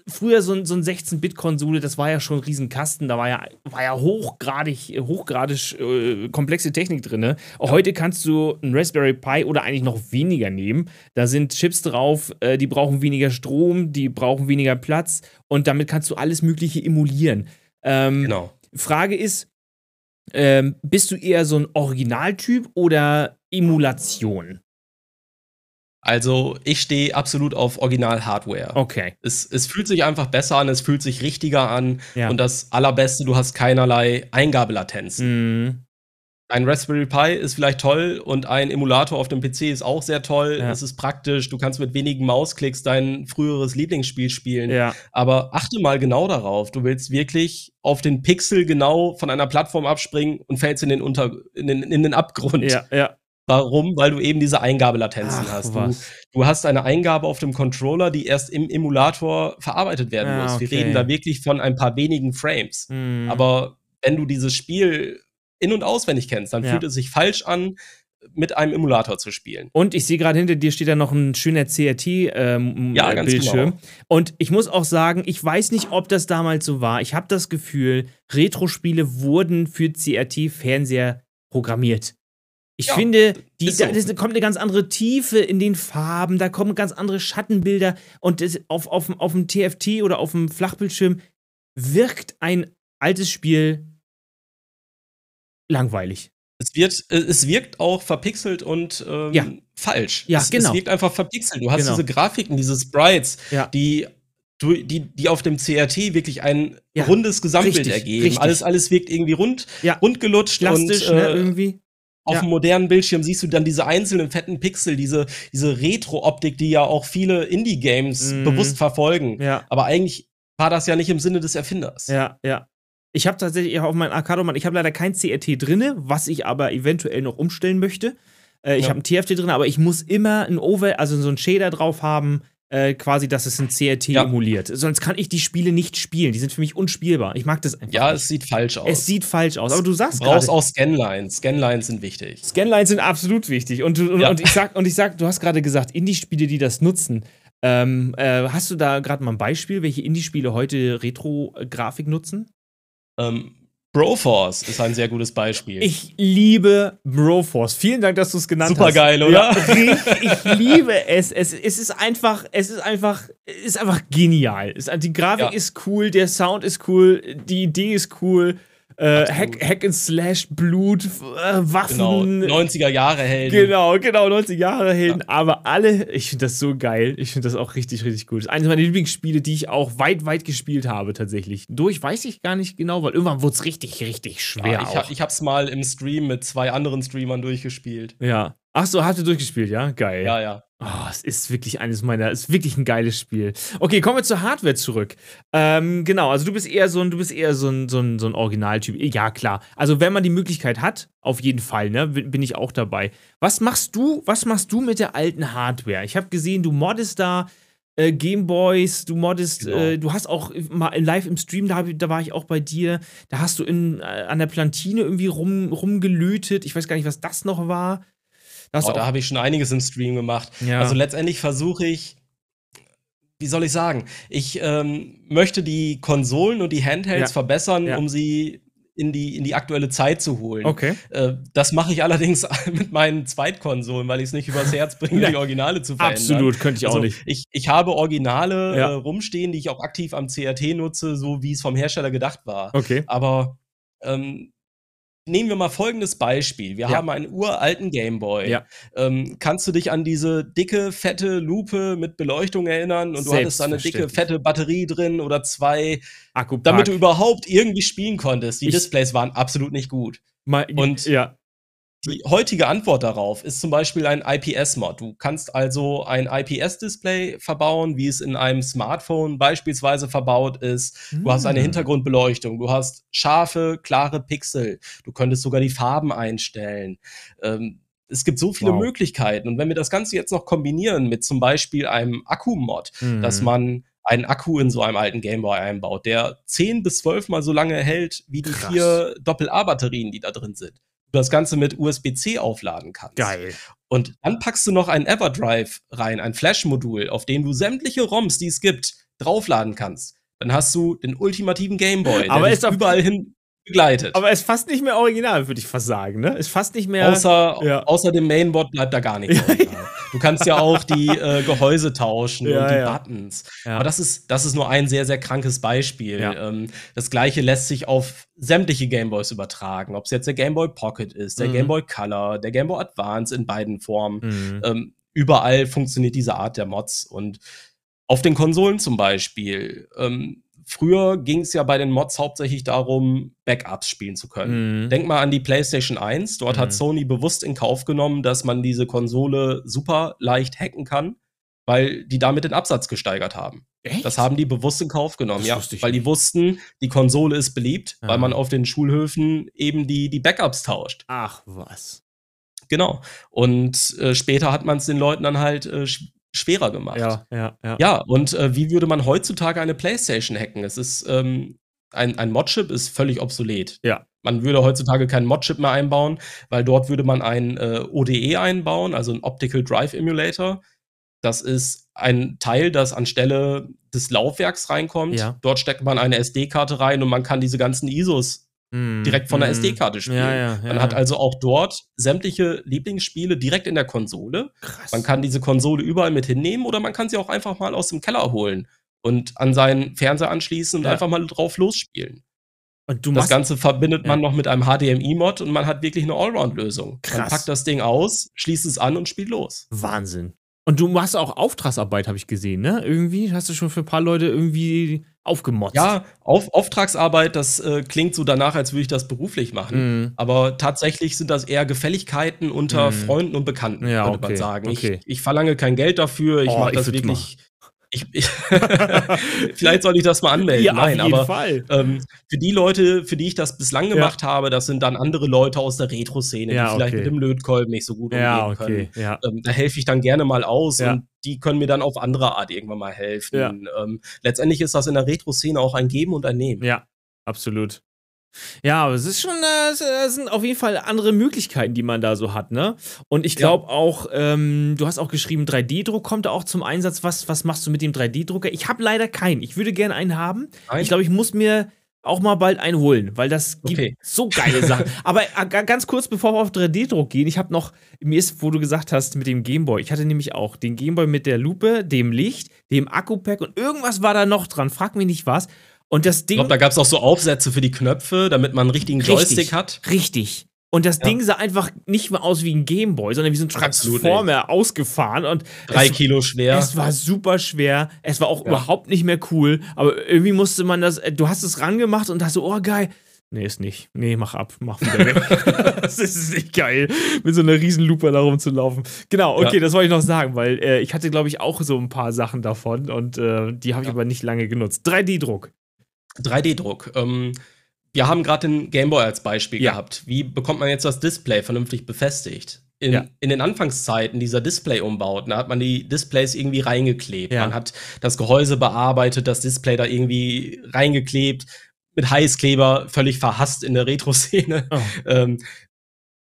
früher so ein, so ein 16-Bit-Konsole, das war ja schon ein Riesenkasten, da war ja, war ja hochgradig, hochgradig äh, komplexe Technik drin. Heute kannst du einen Raspberry Pi oder eigentlich noch weniger nehmen. Da sind Chips drauf, äh, die brauchen weniger Strom, die brauchen weniger Platz und damit kannst du alles Mögliche emulieren. Ähm, Genau. Frage ist, ähm, bist du eher so ein Originaltyp oder Emulation? Also ich stehe absolut auf Original-Hardware. Okay. Es, es fühlt sich einfach besser an, es fühlt sich richtiger an. Ja. Und das Allerbeste, du hast keinerlei Eingabelatenzen. Mhm. Ein Raspberry Pi ist vielleicht toll und ein Emulator auf dem PC ist auch sehr toll. Ja. Es ist praktisch, du kannst mit wenigen Mausklicks dein früheres Lieblingsspiel spielen. Ja. Aber achte mal genau darauf. Du willst wirklich auf den Pixel genau von einer Plattform abspringen und fällst in den, Unter in den, in den Abgrund. Ja, ja. Warum? Weil du eben diese Eingabelatenzen Ach, hast. Du, du hast eine Eingabe auf dem Controller, die erst im Emulator verarbeitet werden Ah, muss. Wir okay. reden da wirklich von ein paar wenigen Frames. Mhm. Aber wenn du dieses Spiel in- und auswendig kennst, dann Ja. fühlt es sich falsch an, mit einem Emulator zu spielen. Und ich sehe gerade hinter dir steht da noch ein schöner CRT-Bildschirm. Ja, ganz Bildschirm. genau. Und ich muss auch sagen, ich weiß nicht, ob das damals so war. Ich habe das Gefühl, Retro-Spiele wurden für CRT-Fernseher programmiert. Ich Ja, finde, die, so. da das kommt eine ganz andere Tiefe in den Farben, da kommen ganz andere Schattenbilder und das auf, auf, auf dem TFT oder auf dem Flachbildschirm wirkt ein altes Spiel langweilig. Es, wird, äh, es wirkt auch verpixelt und ähm, Ja. falsch. Ja, es, genau. es wirkt einfach verpixelt. Du hast Genau. diese Grafiken, diese Sprites, Ja. die, die, die auf dem CRT wirklich ein Ja, rundes Gesamtbild richtig, ergeben. richtig. Alles, alles wirkt irgendwie rund, Ja. rund gelutscht Plastisch, und ne, äh, irgendwie. Auf Ja. dem modernen Bildschirm siehst du dann diese einzelnen fetten Pixel, diese, diese Retro-Optik, die ja auch viele Indie-Games Mhm. bewusst verfolgen. Ja. Aber eigentlich war das ja nicht im Sinne des Erfinders. Ja, ja. Ich habe tatsächlich auch auf meinem Arcade, ich habe leider kein CRT drinne, was ich aber eventuell noch umstellen möchte. Äh, ich Ja. habe ein TFT drin, aber ich muss immer ein Over, also so ein Shader drauf haben, äh, quasi, dass es ein CRT Ja. emuliert. Sonst kann ich die Spiele nicht spielen. Die sind für mich unspielbar. Ich mag das einfach. Ja, es sieht falsch aus. es sieht falsch aus. Aber du sagst du brauchst gerade, auch Scanlines. Scanlines sind wichtig. Scanlines sind absolut wichtig. Und, du, und, Ja. und ich sag, und ich sag, du hast gerade gesagt, Indie-Spiele, die das nutzen. Ähm, äh, hast du da gerade mal ein Beispiel, welche Indie-Spiele heute Retro-Grafik nutzen? Ähm, Broforce ist ein sehr gutes Beispiel. Ich liebe Broforce. Vielen Dank, dass du es genannt Super hast. geil, oder? Ja, ich liebe es. es. Es ist einfach, es ist einfach, es ist einfach genial. Es, die Grafik Ja. ist cool, der Sound ist cool, die Idee ist cool. Äh. Hack, Hack and Slash, Blut, äh, Waffen. genau. 90er Jahre Helden. Genau, genau, 90 Jahre Helden. Aber alle, ich finde das so geil. Ich finde das auch richtig, richtig gut. Das ist eines meiner Lieblingsspiele, die ich auch weit, weit gespielt habe, tatsächlich. Durch weiß ich gar nicht genau, weil irgendwann wurde es richtig, richtig schwer. Ja, ich, hab, ich hab's mal im Stream mit zwei anderen Streamern durchgespielt. Ja. Ach so, habt ihr durchgespielt, ja? Geil. Ja, ja. Oh, es ist wirklich eines meiner, es ist wirklich ein geiles Spiel. Okay, kommen wir zur Hardware zurück. Ähm, genau, also du bist eher so ein, du bist eher so ein, so ein, so ein Originaltyp. Ja, klar. Also wenn man die Möglichkeit hat, auf jeden Fall, ne, bin ich auch dabei. Was machst du, was machst du mit der alten Hardware? Ich habe gesehen, du moddest da äh, Gameboys, du moddest, Genau. äh, du hast auch mal live im Stream, da, da war ich auch bei dir, da hast du in, äh, an der Plantine irgendwie rum, rumgelötet. Ich weiß gar nicht, was das noch war. Da hast Oh, da habe ich schon einiges im Stream gemacht. Ja. Also letztendlich versuche ich, wie soll ich sagen, ich ähm, möchte die Konsolen und die Handhelds Ja. verbessern, Ja. um sie in die, in die aktuelle Zeit zu holen. okay. Äh, das mache ich allerdings mit meinen Zweitkonsolen, weil ich es nicht übers Herz bringe, Ja. die Originale zu verändern. Absolut, könnte ich auch Also, nicht. Ich, ich habe Originale Ja. äh, rumstehen, die ich auch aktiv am CRT nutze, so wie es vom Hersteller gedacht war. Okay. Aber ähm, nehmen wir mal folgendes Beispiel. Wir Ja. haben einen uralten Gameboy. Ja. Ähm, kannst du dich an diese dicke, fette Lupe mit Beleuchtung erinnern? Und du hattest da eine dicke, fette Batterie drin oder zwei, Akku damit du überhaupt irgendwie spielen konntest. Die Ich- Displays waren absolut nicht gut. Mal, und- ja. Die heutige Antwort darauf ist zum Beispiel ein IPS-Mod. Du kannst also ein IPS-Display verbauen, wie es in einem Smartphone beispielsweise verbaut ist. Du hast eine Hm. Hintergrundbeleuchtung, du hast scharfe, klare Pixel, du könntest sogar die Farben einstellen. Ähm, es gibt so viele Wow. Möglichkeiten. Und wenn wir das Ganze jetzt noch kombinieren mit zum Beispiel einem Akku-Mod, Mhm. dass man einen Akku in so einem alten Gameboy einbaut, der 10 bis 12 mal so lange hält wie die Krass. vier Doppel-A-Batterien, die da drin sind. Du das Ganze mit USB-C aufladen kannst. Geil. Und dann packst du noch ein Everdrive rein, ein Flash-Modul, auf dem du sämtliche ROMs, die es gibt, draufladen kannst. Dann hast du den ultimativen Gameboy, Aber der ist überall hin begleitet. Aber es ist fast nicht mehr original, würde ich fast sagen, ne? Ist fast nicht mehr. außer, ja. außer dem Mainboard bleibt da gar nichts. original. Du kannst ja auch die äh, Gehäuse tauschen Ja, und die ja. Buttons. Ja. Aber das ist, das ist nur ein sehr, sehr krankes Beispiel. Ähm, das gleiche lässt sich auf sämtliche Gameboys übertragen. Ob es jetzt der Gameboy Pocket ist, der Mhm. Gameboy Color, der Gameboy Advance in beiden Formen. Mhm. Ähm, überall funktioniert diese Art der Mods. Und auf den Konsolen zum Beispiel. Ähm, früher ging es ja bei den Mods hauptsächlich darum, Backups spielen zu können. Mhm. Denk mal an die PlayStation 1. Dort Mhm. hat Sony bewusst in Kauf genommen, dass man diese Konsole super leicht hacken kann, weil die damit den Absatz gesteigert haben. Echt? Das haben die bewusst in Kauf genommen, ja. Weil die wussten, die Konsole ist beliebt, Ja. weil man auf den Schulhöfen eben die, die Backups tauscht. Ach, was. Genau. Und äh, später hat man es den Leuten dann halt äh, schwerer gemacht. Ja, ja, ja. Ja, und äh, wie würde man heutzutage eine Playstation hacken? Es ist, ähm, ein, ein Mod-Chip ist völlig obsolet. Ja. Man würde heutzutage keinen Mod-Chip mehr einbauen, weil dort würde man ein äh, ODE einbauen, also ein Optical Drive Emulator. Das ist ein Teil, das anstelle des Laufwerks reinkommt. Ja. Dort steckt man eine SD-Karte rein und man kann diese ganzen ISOs Mhm. direkt von der Mhm. SD-Karte spielen. Ja, ja, ja. Man hat also auch dort sämtliche Lieblingsspiele direkt in der Konsole. Krass. Man kann diese Konsole überall mit hinnehmen oder man kann sie auch einfach mal aus dem Keller holen und an seinen Fernseher anschließen und einfach mal drauf losspielen. und du Das Ganze verbindet man noch mit einem HDMI-Mod und man hat wirklich eine Allround-Lösung. Man packt das Ding aus, schließt es an und spielt los. Wahnsinn. Und du machst auch Auftragsarbeit, habe ich gesehen, ne? Irgendwie hast du schon für ein paar Leute irgendwie aufgemotzt. Ja, auf, Auftragsarbeit, das äh, klingt so danach, als würde ich das beruflich machen. Mhm. Aber tatsächlich sind das eher Gefälligkeiten unter Mhm. Freunden und Bekannten, Ja, könnte okay, man sagen. okay. Ich, ich verlange kein Geld dafür, ich Oh, mache ich das würd's wirklich. Ich, ich Vielleicht soll ich das mal anmelden. Ja, Nein, auf jeden aber Fall. ähm, für die Leute, für die ich das bislang Ja. gemacht habe, das sind dann andere Leute aus der Retro-Szene, Ja, die vielleicht okay. mit dem Lötkolben nicht so gut Ja, umgehen können. Ja. Ähm, da helfe ich dann gerne mal aus Ja. und die können mir dann auf andere Art irgendwann mal helfen. Ja. Ähm, letztendlich ist das in der Retro-Szene auch ein Geben und ein Nehmen. Ja, absolut. Ja, aber es ist schon, äh, es äh, sind auf jeden Fall andere Möglichkeiten, die man da so hat, ne? Und ich Ja. glaube auch, ähm, du hast auch geschrieben, 3D-Druck kommt da auch zum Einsatz. Was, was machst du mit dem 3D-Drucker? Ich habe leider keinen. Ich würde gerne einen haben. Nein? Ich glaube, ich muss mir auch mal bald einen holen, weil das gibt Okay. so geile Sachen. Aber äh, ga- ganz kurz, bevor wir auf 3D-Druck gehen, ich habe noch, mir ist, wo du gesagt hast, mit dem Gameboy, ich hatte nämlich auch den Gameboy mit der Lupe, dem Licht, dem Akku-Pack und irgendwas war da noch dran, frag mich nicht was. Und das Ich Ding. glaube, da gab es auch so Aufsätze für die Knöpfe, damit man einen richtigen Richtig. Joystick hat. Richtig. Und das Ja. Ding sah einfach nicht mehr aus wie ein Gameboy, sondern wie so ein Absolut Transformer ausgefahren. Und Drei es, Kilo schwer. es war super schwer. Es war auch Ja. überhaupt nicht mehr cool. Aber irgendwie musste man das, äh, du hast es rangemacht und dachte so, oh geil. Nee, ist nicht. Nee, mach ab, mach wieder weg. das ist nicht geil, mit so einer riesen Lupe da rumzulaufen. Genau, okay, Ja. das wollte ich noch sagen, weil äh, ich hatte, glaube ich, auch so ein paar Sachen davon und äh, die habe ich aber nicht lange genutzt. 3D-Druck. 3D-Druck. Ähm, wir haben gerade den Gameboy als Beispiel Ja. gehabt. Wie bekommt man jetzt das Display vernünftig befestigt? In, Ja. in den Anfangszeiten dieser Display-Umbauten da hat man die Displays irgendwie reingeklebt. Ja. Man hat das Gehäuse bearbeitet, das Display da irgendwie reingeklebt, mit Heißkleber, völlig verhasst in der Retro-Szene. Oh. Ähm,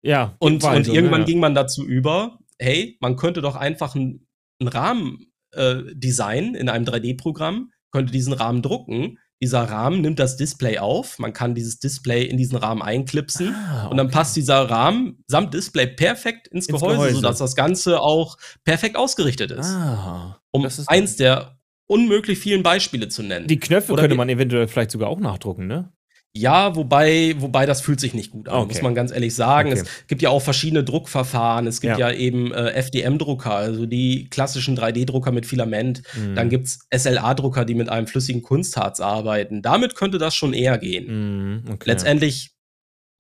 Ja. und, und so, ne? irgendwann Ja. ging man dazu über, hey, man könnte doch einfach einen, einen Rahmen äh, designen in einem 3D-Programm, könnte diesen Rahmen drucken. Dieser Rahmen nimmt das Display auf, man kann dieses Display in diesen Rahmen einklipsen Ah, und dann okay. passt dieser Rahmen samt Display perfekt ins, Ins Gehäuse, Gehäuse. sodass das Ganze auch perfekt ausgerichtet ist. Ah, um ist- eins der unmöglich vielen Beispiele zu nennen. Die Knöpfe Oder könnte man eventuell vielleicht sogar auch nachdrucken, ne? Ja, wobei, wobei das fühlt sich nicht gut an, Okay. muss man ganz ehrlich sagen. Okay. Es gibt ja auch verschiedene Druckverfahren. Es gibt Ja. ja, eben äh, FDM-Drucker, also die klassischen 3D-Drucker mit Filament. Mhm. Dann gibt's SLA-Drucker, die mit einem flüssigen Kunstharz arbeiten. Damit könnte das schon eher gehen. Mhm, okay. Letztendlich,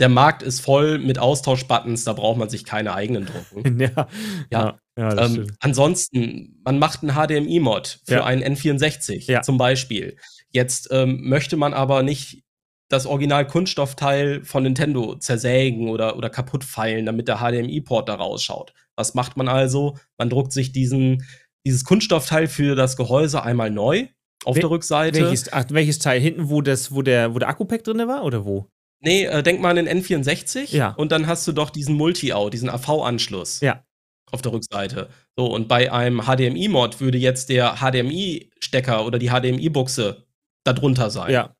der Markt ist voll mit Austauschbuttons, da braucht man sich keine eigenen drucken. ja, ja, ja, Ähm, ansonsten, man macht einen HDMI-Mod für Ja. einen N64 Ja. zum Beispiel. Jetzt ähm, möchte man aber nicht das Original-Kunststoffteil von Nintendo zersägen oder, oder kaputt feilen, damit der HDMI-Port da rausschaut. Was macht man also? Man druckt sich diesen, dieses Kunststoffteil für das Gehäuse einmal neu auf Wel- der Rückseite. Welches, ach, welches Teil? Hinten, wo, das, wo der, wo der Akku-Pack drin war oder wo? Nee, äh, denk mal an den N64 Ja. und dann hast du doch diesen Multi-Out, diesen AV-Anschluss. Ja. Auf der Rückseite. So, und bei einem HDMI-Mod würde jetzt der HDMI-Stecker oder die HDMI-Buchse darunter sein. Ja.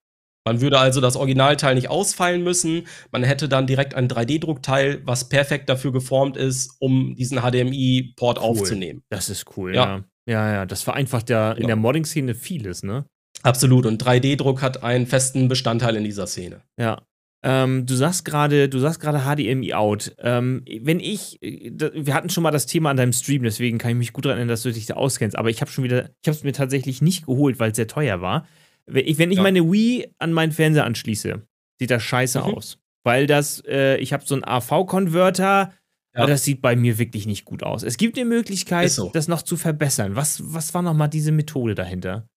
Man würde also das Originalteil nicht ausfallen müssen. Man hätte dann direkt ein 3D-Druckteil, was perfekt dafür geformt ist, um diesen HDMI-Port Cool. aufzunehmen. Das ist cool, ja. Ja. Ja, ja, das vereinfacht ja in Ja. der Modding-Szene vieles, ne? Absolut. Und 3D-Druck hat einen festen Bestandteil in dieser Szene. Ja. Ähm, du sagst gerade, du sagst gerade HDMI out. Ähm, wenn ich, äh, wir hatten schon mal das Thema an deinem Stream, deswegen kann ich mich gut daran erinnern, dass du dich da auskennst. Aber ich habe schon wieder, ich habe es mir tatsächlich nicht geholt, weil es sehr teuer war. Wenn ich, wenn ich ja. meine Wii an meinen Fernseher anschließe, sieht das scheiße mhm. aus, weil das, äh, ich habe so einen AV-Konverter. Ja. Das sieht bei mir wirklich nicht gut aus. Es gibt die Möglichkeit, so. das noch zu verbessern. Was, was war nochmal diese Methode dahinter?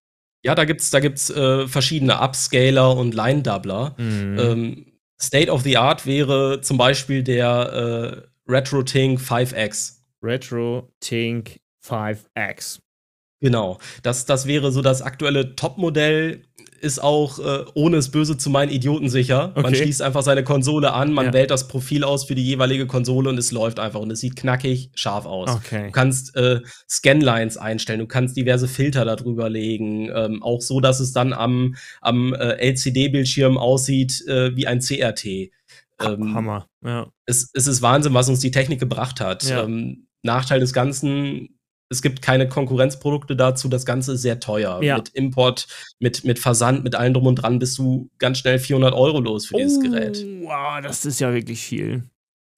Ja, da gibt's, da gibt's äh, verschiedene Upscaler und Line-Doubler. Mhm. Ähm, State of the Art wäre zum Beispiel der äh, RetroTink 5X. RetroTink 5X. Genau. Das, das wäre so das aktuelle Topmodell ist auch, äh, ohne es böse zu meinen, idiotensicher. Okay. Man schließt einfach seine Konsole an, man ja. wählt das Profil aus für die jeweilige Konsole und es läuft einfach und es sieht knackig scharf aus. Okay. Du kannst äh, Scanlines einstellen, du kannst diverse Filter darüber legen, ähm, auch so, dass es dann am, am äh, LCD-Bildschirm aussieht äh, wie ein CRT. Ähm, Hammer, ja. Es, es ist Wahnsinn, was uns die Technik gebracht hat. Ja. Ähm, Nachteil des Ganzen, es gibt keine Konkurrenzprodukte dazu. Das Ganze ist sehr teuer. Ja. Mit Import, mit, mit Versand, mit allem drum und dran bist du ganz schnell 400 Euro los für oh, dieses Gerät. Wow, das ist ja wirklich viel.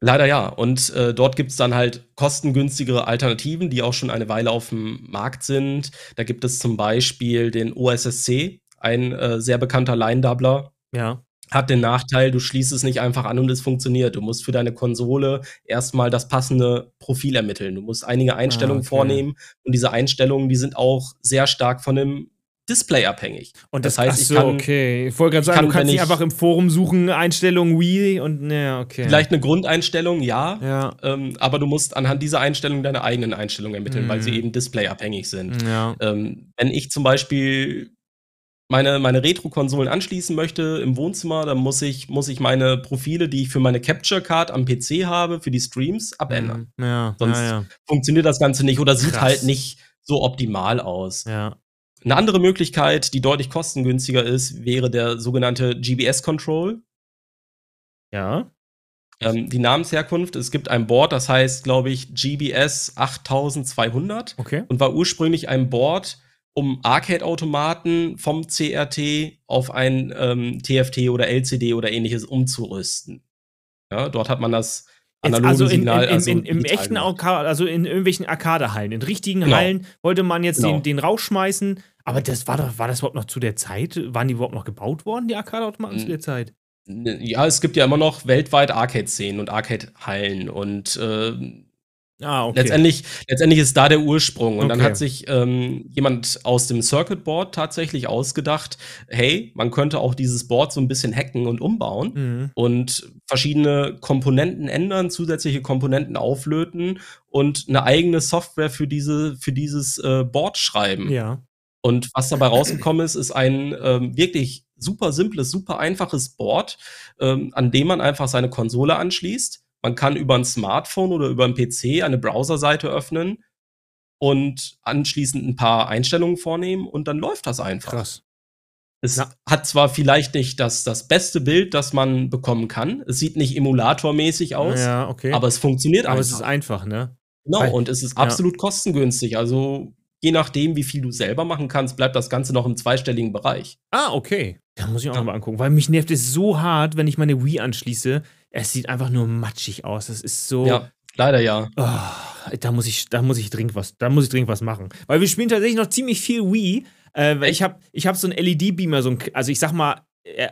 Leider ja. Und äh, dort gibt es dann halt kostengünstigere Alternativen, die auch schon eine Weile auf dem Markt sind. Da gibt es zum Beispiel den OSSC, ein äh, sehr bekannter Line-Doubler. Ja hat den Nachteil, du schließt es nicht einfach an und es funktioniert. Du musst für deine Konsole erstmal das passende Profil ermitteln. Du musst einige Einstellungen ah, okay. vornehmen und diese Einstellungen, die sind auch sehr stark von dem Display abhängig. Und das, das heißt, so, ich kann, okay. Ich wollte gerade sagen, kann, du kannst nicht einfach im Forum suchen, Einstellungen Wii und ne, okay. Vielleicht eine Grundeinstellung, ja. ja. Ähm, aber du musst anhand dieser Einstellung deine eigenen Einstellungen ermitteln, mm. weil sie mhm. eben displayabhängig sind. Ja. Ähm, wenn ich zum Beispiel meine, meine Retro-Konsolen anschließen möchte im Wohnzimmer, dann muss ich, muss ich meine Profile, die ich für meine Capture Card am PC habe, für die Streams, abändern. Mhm. Ja, Sonst ja, ja. funktioniert das Ganze nicht oder sieht Krass. halt nicht so optimal aus. Ja. Eine andere Möglichkeit, die deutlich kostengünstiger ist, wäre der sogenannte GBS-Control. Ja. Ähm, die Namensherkunft, es gibt ein Board, das heißt, glaube ich, GBS 8200 okay. und war ursprünglich ein Board, um Arcade-Automaten vom CRT auf ein ähm, TFT oder LCD oder ähnliches umzurüsten. Ja, dort hat man das analoge also in, Signal. In, in, also im echten Arcade, also in irgendwelchen Arcade-Hallen, in richtigen genau. Hallen wollte man jetzt genau. den, den rausschmeißen. Aber das war doch, war das überhaupt noch zu der Zeit? Waren die überhaupt noch gebaut worden, die Arcade-Automaten zu der Zeit? Ja, es gibt ja immer noch weltweit Arcade-Szenen und Arcade-Hallen und äh, Ah, okay. Letztendlich, letztendlich ist da der Ursprung. Und okay. dann hat sich ähm, jemand aus dem Circuit Board tatsächlich ausgedacht, hey, man könnte auch dieses Board so ein bisschen hacken und umbauen mhm. und verschiedene Komponenten ändern, zusätzliche Komponenten auflöten und eine eigene Software für diese, für dieses äh, Board schreiben. Ja. Und was dabei rausgekommen ist, ist ein ähm, wirklich super simples, super einfaches Board, ähm, an dem man einfach seine Konsole anschließt man kann über ein Smartphone oder über einen PC eine Browserseite öffnen und anschließend ein paar Einstellungen vornehmen und dann läuft das einfach. Krass. Es Na. hat zwar vielleicht nicht das, das beste Bild, das man bekommen kann. Es sieht nicht emulatormäßig aus, ja, okay. aber es funktioniert aber einfach. Aber es ist einfach, ne? Genau, Weil, und es ist absolut ja. kostengünstig. Also je nachdem, wie viel du selber machen kannst, bleibt das Ganze noch im zweistelligen Bereich. Ah, okay. Da muss ich auch ja. mal angucken, weil mich nervt es so hart, wenn ich meine Wii anschließe, es sieht einfach nur matschig aus. Das ist so. Ja, leider ja. Oh, da muss ich, da muss ich dringend was, da muss ich dringend was machen. Weil wir spielen tatsächlich noch ziemlich viel Wii. Äh, ich habe ich hab so einen LED-Beamer, so ein, also ich sag mal, äh,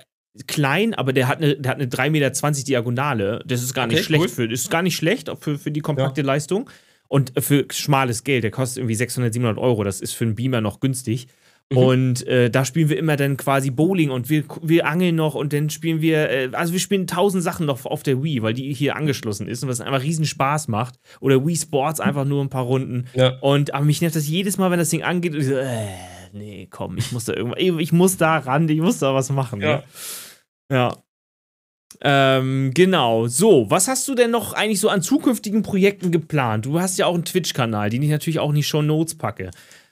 klein, aber der hat eine, der hat eine 3,20 Meter Diagonale. Das ist gar okay, nicht schlecht cool. für, ist gar nicht schlecht für, für die kompakte ja. Leistung. Und für schmales Geld, der kostet irgendwie 600, 700 Euro. Das ist für einen Beamer noch günstig. Mhm. Und äh, da spielen wir immer dann quasi Bowling und wir, wir angeln noch und dann spielen wir, äh, also wir spielen tausend Sachen noch auf der Wii, weil die hier angeschlossen ist und was einfach riesen Spaß macht. Oder Wii Sports einfach nur ein paar Runden. Ja. Und aber mich nervt das jedes Mal, wenn das Ding angeht und ich so, äh, nee, komm, ich muss da irgendwas, ich muss da ran, ich muss da was machen. Ja. Ne? Ja. Ähm, genau. So, was hast du denn noch eigentlich so an zukünftigen Projekten geplant? Du hast ja auch einen Twitch-Kanal, den ich natürlich auch in die Show Notes packe.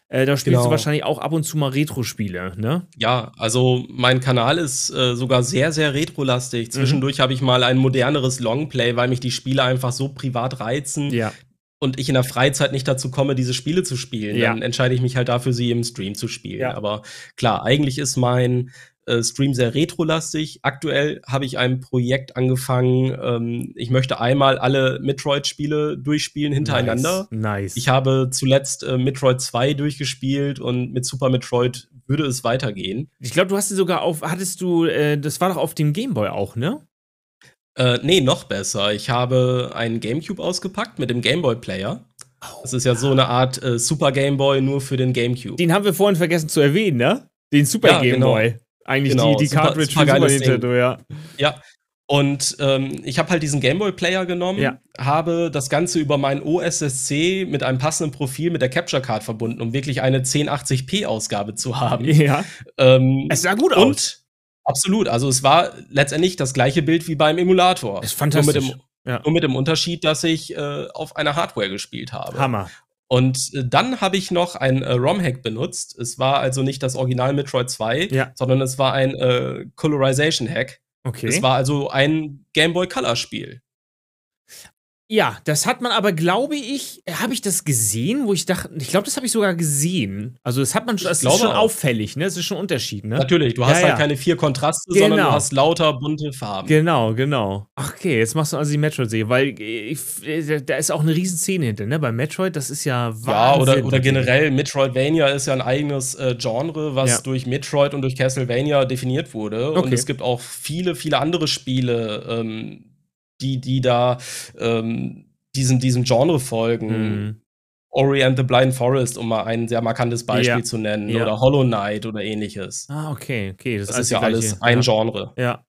Äh, da spielst genau. du wahrscheinlich auch ab und zu mal Retro-Spiele, ne? Ja, also mein Kanal ist äh, sogar sehr, sehr retro-lastig. Zwischendurch mhm. habe ich mal ein moderneres Longplay, weil mich die Spiele einfach so privat reizen. Ja. Und ich in der Freizeit nicht dazu komme, diese Spiele zu spielen. Ja. Dann entscheide ich mich halt dafür, sie im Stream zu spielen. Ja. Aber klar, eigentlich ist mein äh, stream sehr retrolastig. Aktuell habe ich ein Projekt angefangen. Ähm, ich möchte einmal alle Metroid-Spiele durchspielen hintereinander. Nice. nice. Ich habe zuletzt äh, Metroid 2 durchgespielt und mit Super Metroid würde es weitergehen. Ich glaube, du hast sie sogar auf, hattest du, äh, das war doch auf dem Gameboy auch, ne? Äh, nee, noch besser. Ich habe einen Gamecube ausgepackt mit dem Gameboy Player. Das ist ja so eine Art äh, Super Gameboy nur für den Gamecube. Den haben wir vorhin vergessen zu erwähnen, ne? Den Super Ja, Gameboy. genau. Eigentlich Genau, die, die super- Cartridge super für Super geiles Ding. Nintendo, ja. Ja. Und ähm, ich habe halt diesen Gameboy Player genommen, Ja. habe das Ganze über meinen OSSC mit einem passenden Profil mit der Capture Card verbunden, um wirklich eine 1080p Ausgabe zu haben. Ja. Ähm, Es sah gut aus. und absolut, also es war letztendlich das gleiche Bild wie beim Emulator. Ist fantastisch. Nur mit dem, Ja. nur mit dem Unterschied, dass ich äh, auf einer Hardware gespielt habe. Hammer. Und äh, dann habe ich noch ein äh, ROM-Hack benutzt. Es war also nicht das Original Metroid 2, Ja. sondern es war ein äh, Colorization-Hack. Okay. Es war also ein Game Boy Color-Spiel. Ja, das hat man aber, glaube ich, habe ich das gesehen, wo ich dachte, ich glaube, das habe ich sogar gesehen. Also das hat man schon, das ist schon auch. auffällig, ne? Das ist schon ein Unterschied, ne? Natürlich, du Ja, hast ja. halt keine vier Kontraste, sondern Genau. du hast lauter bunte Farben. Genau, genau. Ach, okay, jetzt machst du also die Metroid-Serie, weil äh, ich, äh, da ist auch eine Riesenszene hinter, ne? Bei Metroid, das ist ja Wahnsinn. Ja, oder, oder generell, Metroidvania ist ja ein eigenes äh, Genre, was Ja. durch Metroid und durch Castlevania definiert wurde. Okay. Und es gibt auch viele, viele andere Spiele, ähm, die, die da ähm, diesem, diesem Genre folgen. Mhm. Ori and the Blind Forest, um mal ein sehr markantes Beispiel Ja. zu nennen. Ja. Oder Hollow Knight oder ähnliches. Ah, okay, okay. Das, alles ist ja die gleiche- alles ein ja. Genre. Ja.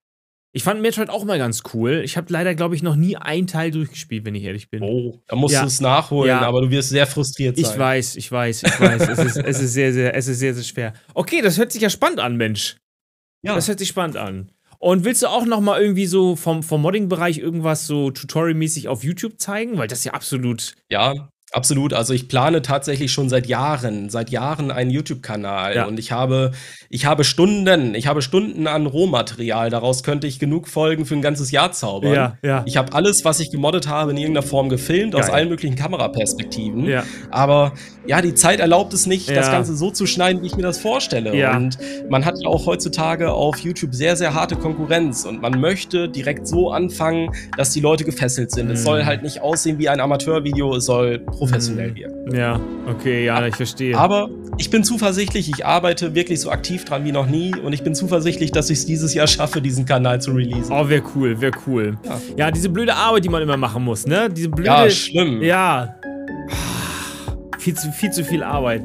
Ich fand Metroid auch mal ganz cool. Ich habe leider, glaube ich, noch nie einen Teil durchgespielt, wenn ich ehrlich bin. Oh, da musst Ja. du es nachholen, Ja. aber du wirst sehr frustriert sein. Ich weiß, ich weiß, ich weiß. es, ist, es ist sehr, sehr, es ist sehr, sehr schwer. Okay, das hört sich ja spannend an, Mensch. Ja. Das hört sich spannend an. Und willst du auch noch mal irgendwie so vom, vom Modding-Bereich irgendwas so tutorialmäßig auf YouTube zeigen? Weil das ja absolut. Ja, absolut. Also ich plane tatsächlich schon seit Jahren, seit Jahren einen YouTube-Kanal Ja. und ich habe, ich habe Stunden, ich habe Stunden an Rohmaterial. Daraus könnte ich genug Folgen für ein ganzes Jahr zaubern. Ja, ja. Ich habe alles, was ich gemoddet habe, in irgendeiner Form gefilmt, aus Geil. allen möglichen Kameraperspektiven. Ja. Aber ja, die Zeit erlaubt es nicht, das. Ganze so zu schneiden, wie ich mir das vorstelle. Und man hat ja auch heutzutage auf YouTube sehr, sehr harte Konkurrenz. Und man möchte direkt so anfangen, dass die Leute gefesselt sind. Es Mhm. soll halt nicht aussehen wie ein Amateurvideo, es soll professionell Mhm. wirken. Ja, okay, ja, ich verstehe. Aber ich bin zuversichtlich, ich arbeite wirklich so aktiv dran wie noch nie und ich bin zuversichtlich, dass ich es dieses Jahr schaffe, diesen Kanal zu releasen. Oh, wäre cool, wäre cool. Ja. Ja. diese blöde Arbeit, die man immer machen muss, ne? Diese blöde. Ja, schlimm. Ja. Viel zu, viel zu viel Arbeit.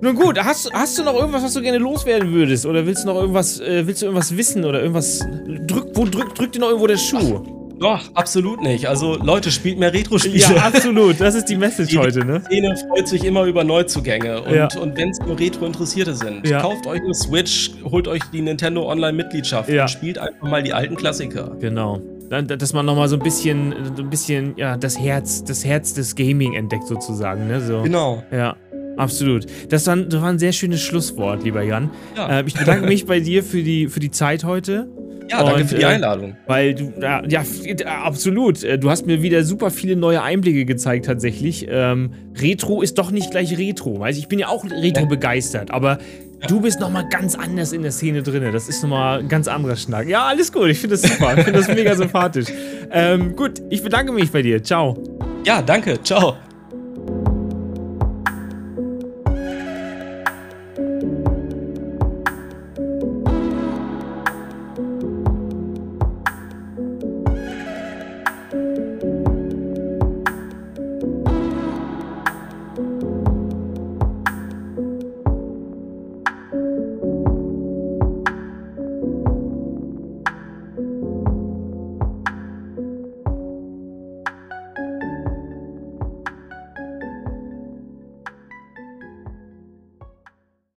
Nun gut, hast, hast du noch irgendwas, was du gerne loswerden würdest? Oder willst du noch irgendwas, äh, willst du irgendwas wissen oder irgendwas. Drück, wo drückt drück dir noch irgendwo der Schuh? Doch, absolut nicht. Also Leute, spielt mehr Retro-Spiele. Ja, absolut. Das ist die Message Die heute, ne? Szene freut sich immer über Neuzugänge. Und, Ja. und wenn es nur Retro-Interessierte sind, Ja. kauft euch eine Switch, holt euch die Nintendo Online-Mitgliedschaft Ja. und spielt einfach mal die alten Klassiker. Genau. Dass man nochmal so ein bisschen, so ein bisschen, ja, das Herz, das Herz des Gaming entdeckt sozusagen, ne? So. Genau. Ja, absolut. Das war, das war ein sehr schönes Schlusswort, lieber Jan. Ja, Äh, ich bedanke mich bei dir für die, für die Zeit heute. Ja danke und, für die äh, Einladung. Weil du, ja, ja, absolut. Äh, Du hast mir wieder super viele neue Einblicke gezeigt, tatsächlich. Ähm, Retro ist doch nicht gleich Retro. Also ich bin ja auch Retro begeistert, aber du bist nochmal ganz anders in der Szene drin. Das ist nochmal ein ganz anderer Schnack. Ja, alles gut. Ich finde das super. Ich finde das mega sympathisch. Ähm, gut, ich bedanke mich bei dir. Ciao. Ja, danke. Ciao.